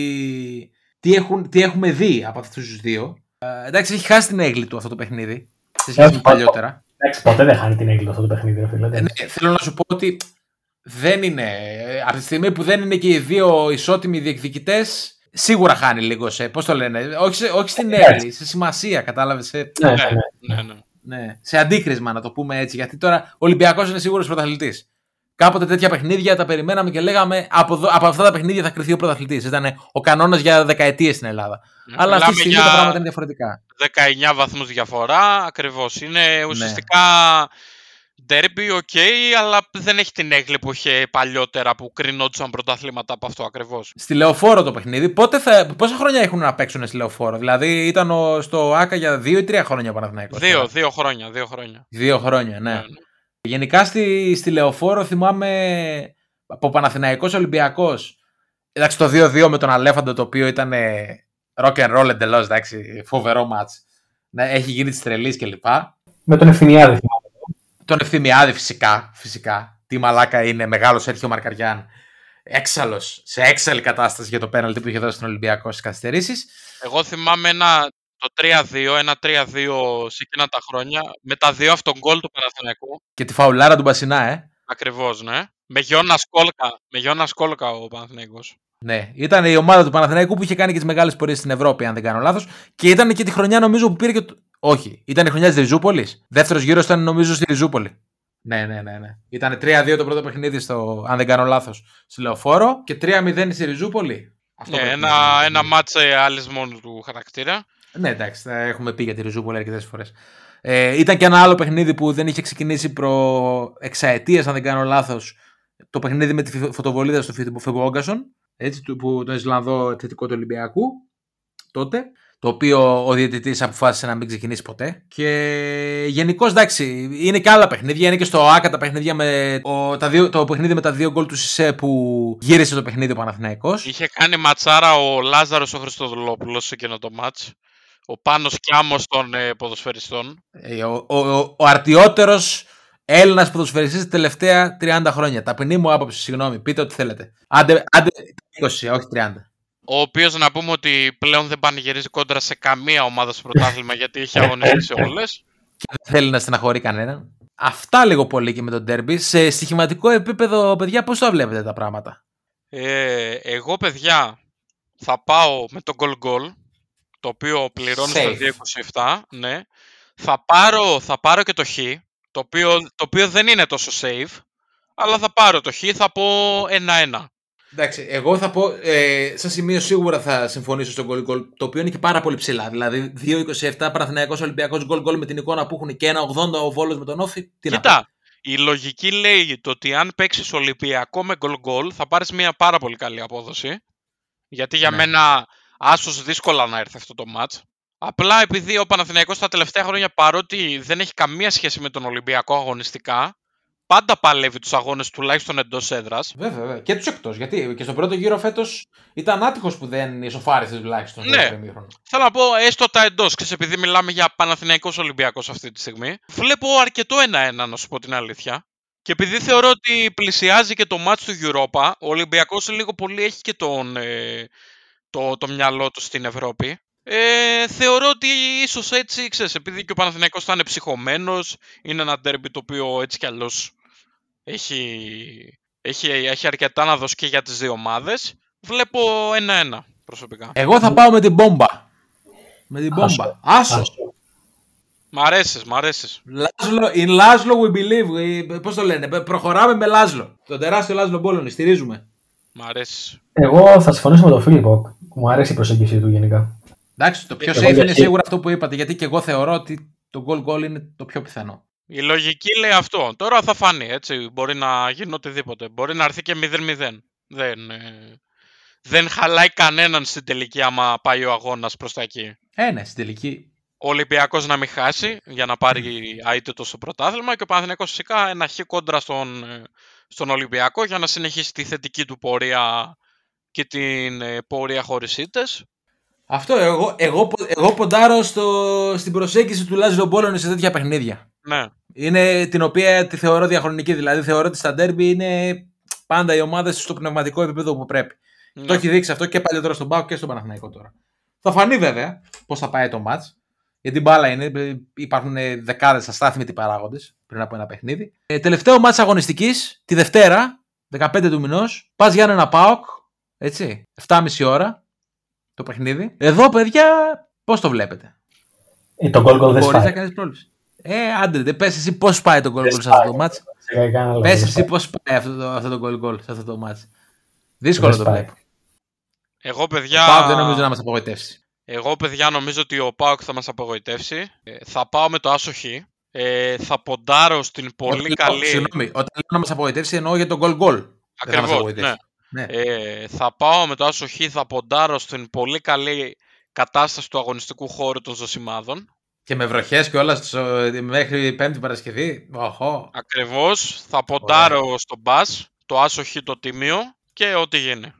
τι, έχουν, τι έχουμε δει από αυτούς τους δύο. Ε, εντάξει, έχει χάσει την έγκλη του αυτό το παιχνίδι. Σε σχέση με Έχει παλιότερα. Εντάξει, ποτέ δεν χάνει την έγκλη αυτό το παιχνίδι, ρε φίλε. Ε, ναι, θέλω να σου πω ότι δεν είναι. ε, Από τη στιγμή που δεν είναι και οι δύο ισότιμοι διεκδικητές, σίγουρα χάνει λίγο σε. Πώς το λένε, όχι, σε, όχι στην έγκλη, σε σημασία, κατάλαβες. Σε, Ναι, Ναι, ναι. ναι, ναι. ναι, σε αντίκρισμα, να το πούμε έτσι. Γιατί τώρα ο Ολυμπιακός είναι σίγουρος πρωταθλητής. Κάποτε τέτοια παιχνίδια τα περιμέναμε και λέγαμε από, εδώ- από αυτά τα παιχνίδια θα κρυθεί ο πρωταθλητής. Ήταν ο κανόνας για δεκαετίες στην Ελλάδα. Αλλά αυτή τη Μιλάμε στιγμή για τα πράγματα είναι διαφορετικά. 19 βαθμούς διαφορά, ακριβώς. Ναι. Είναι ουσιαστικά ντέρμπι, οκ, αλλά δεν έχει την αίγλη που είχε παλιότερα που κρινόντουσαν πρωταθλήματα από αυτό ακριβώς. Στη λεωφόρο το παιχνίδι. Πότε θα, πόσα χρόνια έχουν να παίξουν στη λεωφόρο; Δηλαδή ήταν ο, στο ΟΑΚΑ για δύο ή τρία χρόνια ο Παναθηναϊκός. Δύο, τώρα. δύο χρόνια, δύο χρόνια. Δύο χρόνια, ναι. Ναι, ναι. Γενικά στη, στη λεωφόρο θυμάμαι από Παναθηναϊκός Ολυμπιακός. Εντάξει, το 2-2 με τον Αλέφαντο το οποίο ήταν ε, rock and roll εντελώς, εντάξει, φοβερό ματς. Ναι, έχει γίνει τη τρελής κλπ. Με τον Ευθυμιάδη θυμάμαι. Τον Ευθυμιάδη φυσικά, φυσικά. Τι μαλάκα είναι, μεγάλος Σέρχιο Μαρκαριάν. Έξαλλος, σε έξαλλη κατάσταση για το πέναλτι που είχε δώσει στον Ολυμπιακό στις καθυστερήσεις. Εγώ θυμάμαι ένα, το 3-2, ένα 3-2 σε εκείνα τα χρόνια, με τα δύο αυτόν γκολ του Παναθηναϊκού. Και τη φαουλάρα του Μπασινά, ε. Ακριβώς, ναι. Με Γιώνα Κόλκα, με Γιώνα Κόλκα ο Παναθηναϊκός. Ναι, ήταν η ομάδα του Παναθηναϊκού που είχε κάνει και τις μεγάλες πορείες στην Ευρώπη, αν δεν κάνω λάθος. Και ήταν και τη χρονιά νομίζω που πήρε και. Το... Όχι, ήταν η χρονιά της Ριζούπολης. Δεύτερος γύρος ήταν νομίζω στη Ριζούπολη. Ναι, ναι, ναι. ναι. Ήταν 3-2 το πρώτο παιχνίδι, στο, αν δεν κάνω λάθος, στη Λεωφόρο και 3-0 στη Ριζούπολη. Αυτό Ναι, πρέπει ένα, να- ένα μάτς ε, άλλης μόνος του χαρακτήρα. Ναι, εντάξει, θα έχουμε πει για τη Ριζούπολη αρκετές φορές. Ε, ήταν και ένα άλλο παιχνίδι που δεν είχε ξεκινήσει προ εξαετίας, αν δεν κάνω λάθος. Το παιχνίδι με τη φι- φωτοβολίδα στο Φεγκόγκασον, έτσι, του, που, τον Ισλανδό επιθετικό του Ολυμπιακού τότε. Το οποίο ο διαιτητής αποφάσισε να μην ξεκινήσει ποτέ. Και γενικώς εντάξει, είναι και άλλα παιχνίδια. Είναι και στο ΑΚΑ τα παιχνίδια με. Ο, τα δύο, το παιχνίδι με τα δύο γκολ του Σισε που γύρισε το παιχνίδι ο Παναθηναϊκός. Είχε κάνει ματσάρα ο Λάζαρος ο Χριστοδουλόπουλος σε εκείνο το μάτς. Ο Πάνος Κιάμος των ε, ποδοσφαιριστών. Ε, Ο, ο, ο, ο αρτιότερος Έλληνας ποδοσφαιριστής τα τελευταία 30 χρόνια. Ταπεινή μου άποψη, συγγνώμη, πείτε ό,τι θέλετε. Άντε, άντε 20, όχι 30. Ο οποίος να πούμε ότι πλέον δεν πανηγυρίζει κόντρα σε καμία ομάδα στο πρωτάθλημα γιατί είχε αγωνίσει σε όλες. Και δεν θέλει να στεναχωρεί κανέναν. Αυτά λίγο πολύ και με τον Derby. Σε στοιχηματικό επίπεδο, παιδιά, πώς τα βλέπετε τα πράγματα; Ε, εγώ, παιδιά, θα πάω με το goal goal, το οποίο πληρώνει στο Safe. 227, ναι. Θα πάρω, θα πάρω και το χ, το οποίο, το οποίο δεν είναι τόσο safe, αλλά θα πάρω το χ, θα πω 1-1. Εντάξει, εγώ θα πω, ε, σε σημείο σίγουρα θα συμφωνήσω στο goal goal, το οποίο είναι και πάρα πολύ ψηλά. Δηλαδή 2-27 Παναθηναϊκός Ολυμπιακός goal goal με την εικόνα που έχουν και 1-80 ο Βόλος με τον Όφη. Τι να πω. Κοίτα, η λογική λέει το ότι αν παίξεις Ολυμπιακό με goal goal θα πάρεις μια πάρα πολύ καλή απόδοση. Γιατί για Ναι. μένα άσος δύσκολα να έρθει αυτό το match. Απλά επειδή ο Παναθηναϊκός τα τελευταία χρόνια παρότι δεν έχει καμία σχέση με τον Ολυμπιακό αγωνιστικά, πάντα παλεύει τους αγώνες τουλάχιστον εντός έδρας. Βέβαια, βέβαια. Και τους εκτός. Γιατί και στον πρώτο γύρο φέτος ήταν άτυχος που δεν ισοφάρισε τουλάχιστον. στο Ναι. δεύτερο ημίχρονο. Θέλω να πω έστω τα εντός, ξέρεις, επειδή μιλάμε για Παναθηναϊκός Ολυμπιακός αυτή τη στιγμή. Βλέπω αρκετό 1-1 να σου πω την αλήθεια. Και επειδή θεωρώ ότι πλησιάζει και το μάτς του Europa, ο Ολυμπιακός λίγο πολύ έχει και τον, ε, το, το μυαλό τους στην Ευρώπη. Ε, θεωρώ ότι ίσως έτσι, ξέρεις, επειδή και ο Παναθηναϊκός θα είναι ψυχωμένος, είναι ένα ντέρμπι το οποίο έτσι κι αλλιώς έχει, έχει, έχει αρκετά να δώσει και για τις δύο ομάδες. Βλέπω ένα-ένα προσωπικά. Εγώ θα πάω με την μπόμπα. Με την Άσο. μπόμπα. Άσο. Άσο. Μ' αρέσεις, μ' αρέσεις. Λάσλο, in Λάσλο we believe. Ε, Πώς το λένε, προχωράμε με Λάσλο. Τον τεράστιο Λάσλο Μπόλωνη, στηρίζουμε. Μ' αρέσεις. Εγώ θα συμφωνήσω με τον Φίλιππο. Μου αρέσει η προσέγγιση του γενικά. Εντάξει, το πιο Εγώ safe είναι γιατί- σίγουρα αυτό που είπατε, γιατί και εγώ θεωρώ ότι το goal goal είναι το πιο πιθανό. Η λογική λέει αυτό. Τώρα θα φανεί, έτσι. Μπορεί να γίνει οτιδήποτε. Μπορεί να έρθει και 0-0. Δεν, ε, δεν χαλάει κανέναν στην τελική άμα πάει ο αγώνας προς τα εκεί. Ε, ναι, στην τελική. Ο Ολυμπιακός να μην χάσει για να πάρει αίτητο στο πρωτάθλημα και ο Παναθηναϊκός φυσικά ένα χ κόντρα στον, ε, στον Ολυμπιακό για να συνεχίσει τη θετική του πορεία και την ε, πορεία χωρίς ήττες. Αυτό εγώ, εγώ, πο- εγώ ποντάρω στο, στην προσέγγιση του Λάζλο Μπόλωνη σε τέτοια παιχνίδια. Ναι. Είναι την οποία τη θεωρώ διαχρονική. Δηλαδή θεωρώ ότι στα ντέρμπι είναι πάντα οι ομάδες στο πνευματικό επίπεδο που πρέπει. ναι. Το έχει δείξει αυτό και παλιότερα στον Πάο και στον Παναθηναϊκό τώρα. Θα φανεί βέβαια πώς θα πάει το μάτς. Γιατί μπάλα είναι, ε, υπάρχουν δεκάδες αστάθμητοι παράγοντες πριν από ένα παιχνίδι. Ε, τελευταίο μάτς αγωνιστικής, τη Δευτέρα, 15 του μηνός, πας για ένα Πάοκ. Έτσι, 7,5 ώρα το παιχνίδι. Εδώ, παιδιά, πώς το βλέπετε; Ε, το goal goal δεν Μπορείς να σπάει. κάνεις πρόληψη. Ε, άντε, δεν πες εσύ πώς πάει το goal Δεν goal σε αυτό το σπάει. match. Σε κανένα λόγο Πες δεν εσύ σπάει. πώς πάει αυτό το, αυτό το goal goal σε αυτό το match. Δύσκολο Δεν το σπάει. βλέπω. Εγώ, Ο παιδιά... Πάοκ δεν νομίζω να μας απογοητεύσει. Εγώ, παιδιά, νομίζω ότι ο Πάοκ θα μας απογοητεύσει. Ε, θα πάω με το άσο χ. Ε, θα ποντάρω στην πολύ Όταν λέω- καλή... Συγγνώμη, όταν λέω να μας απογοητεύσει εννοώ για τον goal goal. Δεν θα μας Ακριβώς, απογοητεύσει. ναι. Ναι. Ε, θα πάω με το άσο χ, θα ποντάρω στην πολύ καλή κατάσταση του αγωνιστικού χώρου των ζωσιμάδων. Και με βροχές και όλα στο- μέχρι Πέμπτη Παρασκευή. Οχο. Ακριβώς, θα ποντάρω στο μπας, το άσο χ το τιμίο και ό,τι γίνει.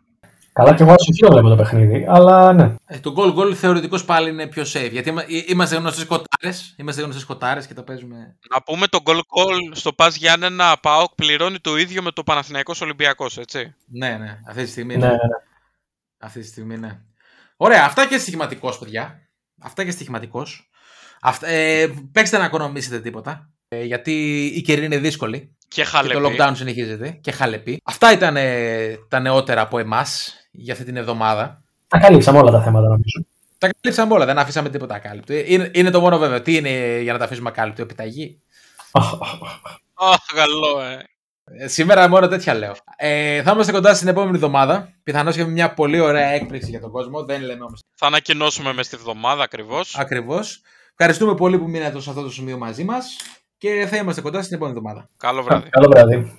Καλά και εγώ ασοχείο βλέπω το παιχνίδι, αλλά ναι. Ε, το goal goal θεωρητικώ πάλι είναι πιο safe. Γιατί είμα- ε- είμαστε γνωστές κοτάρες. Είμαστε γνωστές κοτάρες και τα παίζουμε. Να πούμε το goal call στο Πας Γιάννενα ΠΑΟΚ πληρώνει το ίδιο με το Παναθηναϊκός Ολυμπιακός, έτσι. Ναι, ναι. Αυτή τη στιγμή ναι, ναι, ναι. Αυτή τη στιγμή, ναι. Ωραία, αυτά και στοιχηματικός, παιδιά. Αυτά και στοιχηματικός. Ε, παίξτε να οικονομήσετε τίποτα. Ε, γιατί η καιρή είναι δύσκολη. Και Και χαλεπή. το lockdown συνεχίζεται και χαλεπή. Αυτά ήταν ε, τα νεότερα από εμάς για αυτή την εβδομάδα. Τα καλύψαμε όλα τα θέματα νομίζω. Τα καλύψαμε όλα, δεν αφήσαμε τίποτα ακάλυπτο. Είναι, είναι το μόνο βέβαιο. Τι είναι για να τα αφήσουμε ακάλυπτο, επιταγή; Αχ, καλό, ε. Ε, σήμερα μόνο τέτοια λέω. Ε, θα είμαστε κοντά στην επόμενη εβδομάδα. Πιθανώς και με μια πολύ ωραία έκπληξη για τον κόσμο. Δεν λέμε όμως Θα ανακοινώσουμε μες στη βδομάδα ακριβώς. ακριβώς. Ευχαριστούμε πολύ που μείνατε σε αυτό το σημείο μαζί μας και θα είμαστε κοντά στην επόμενη εβδομάδα. Καλό βράδυ. Καλό βράδυ.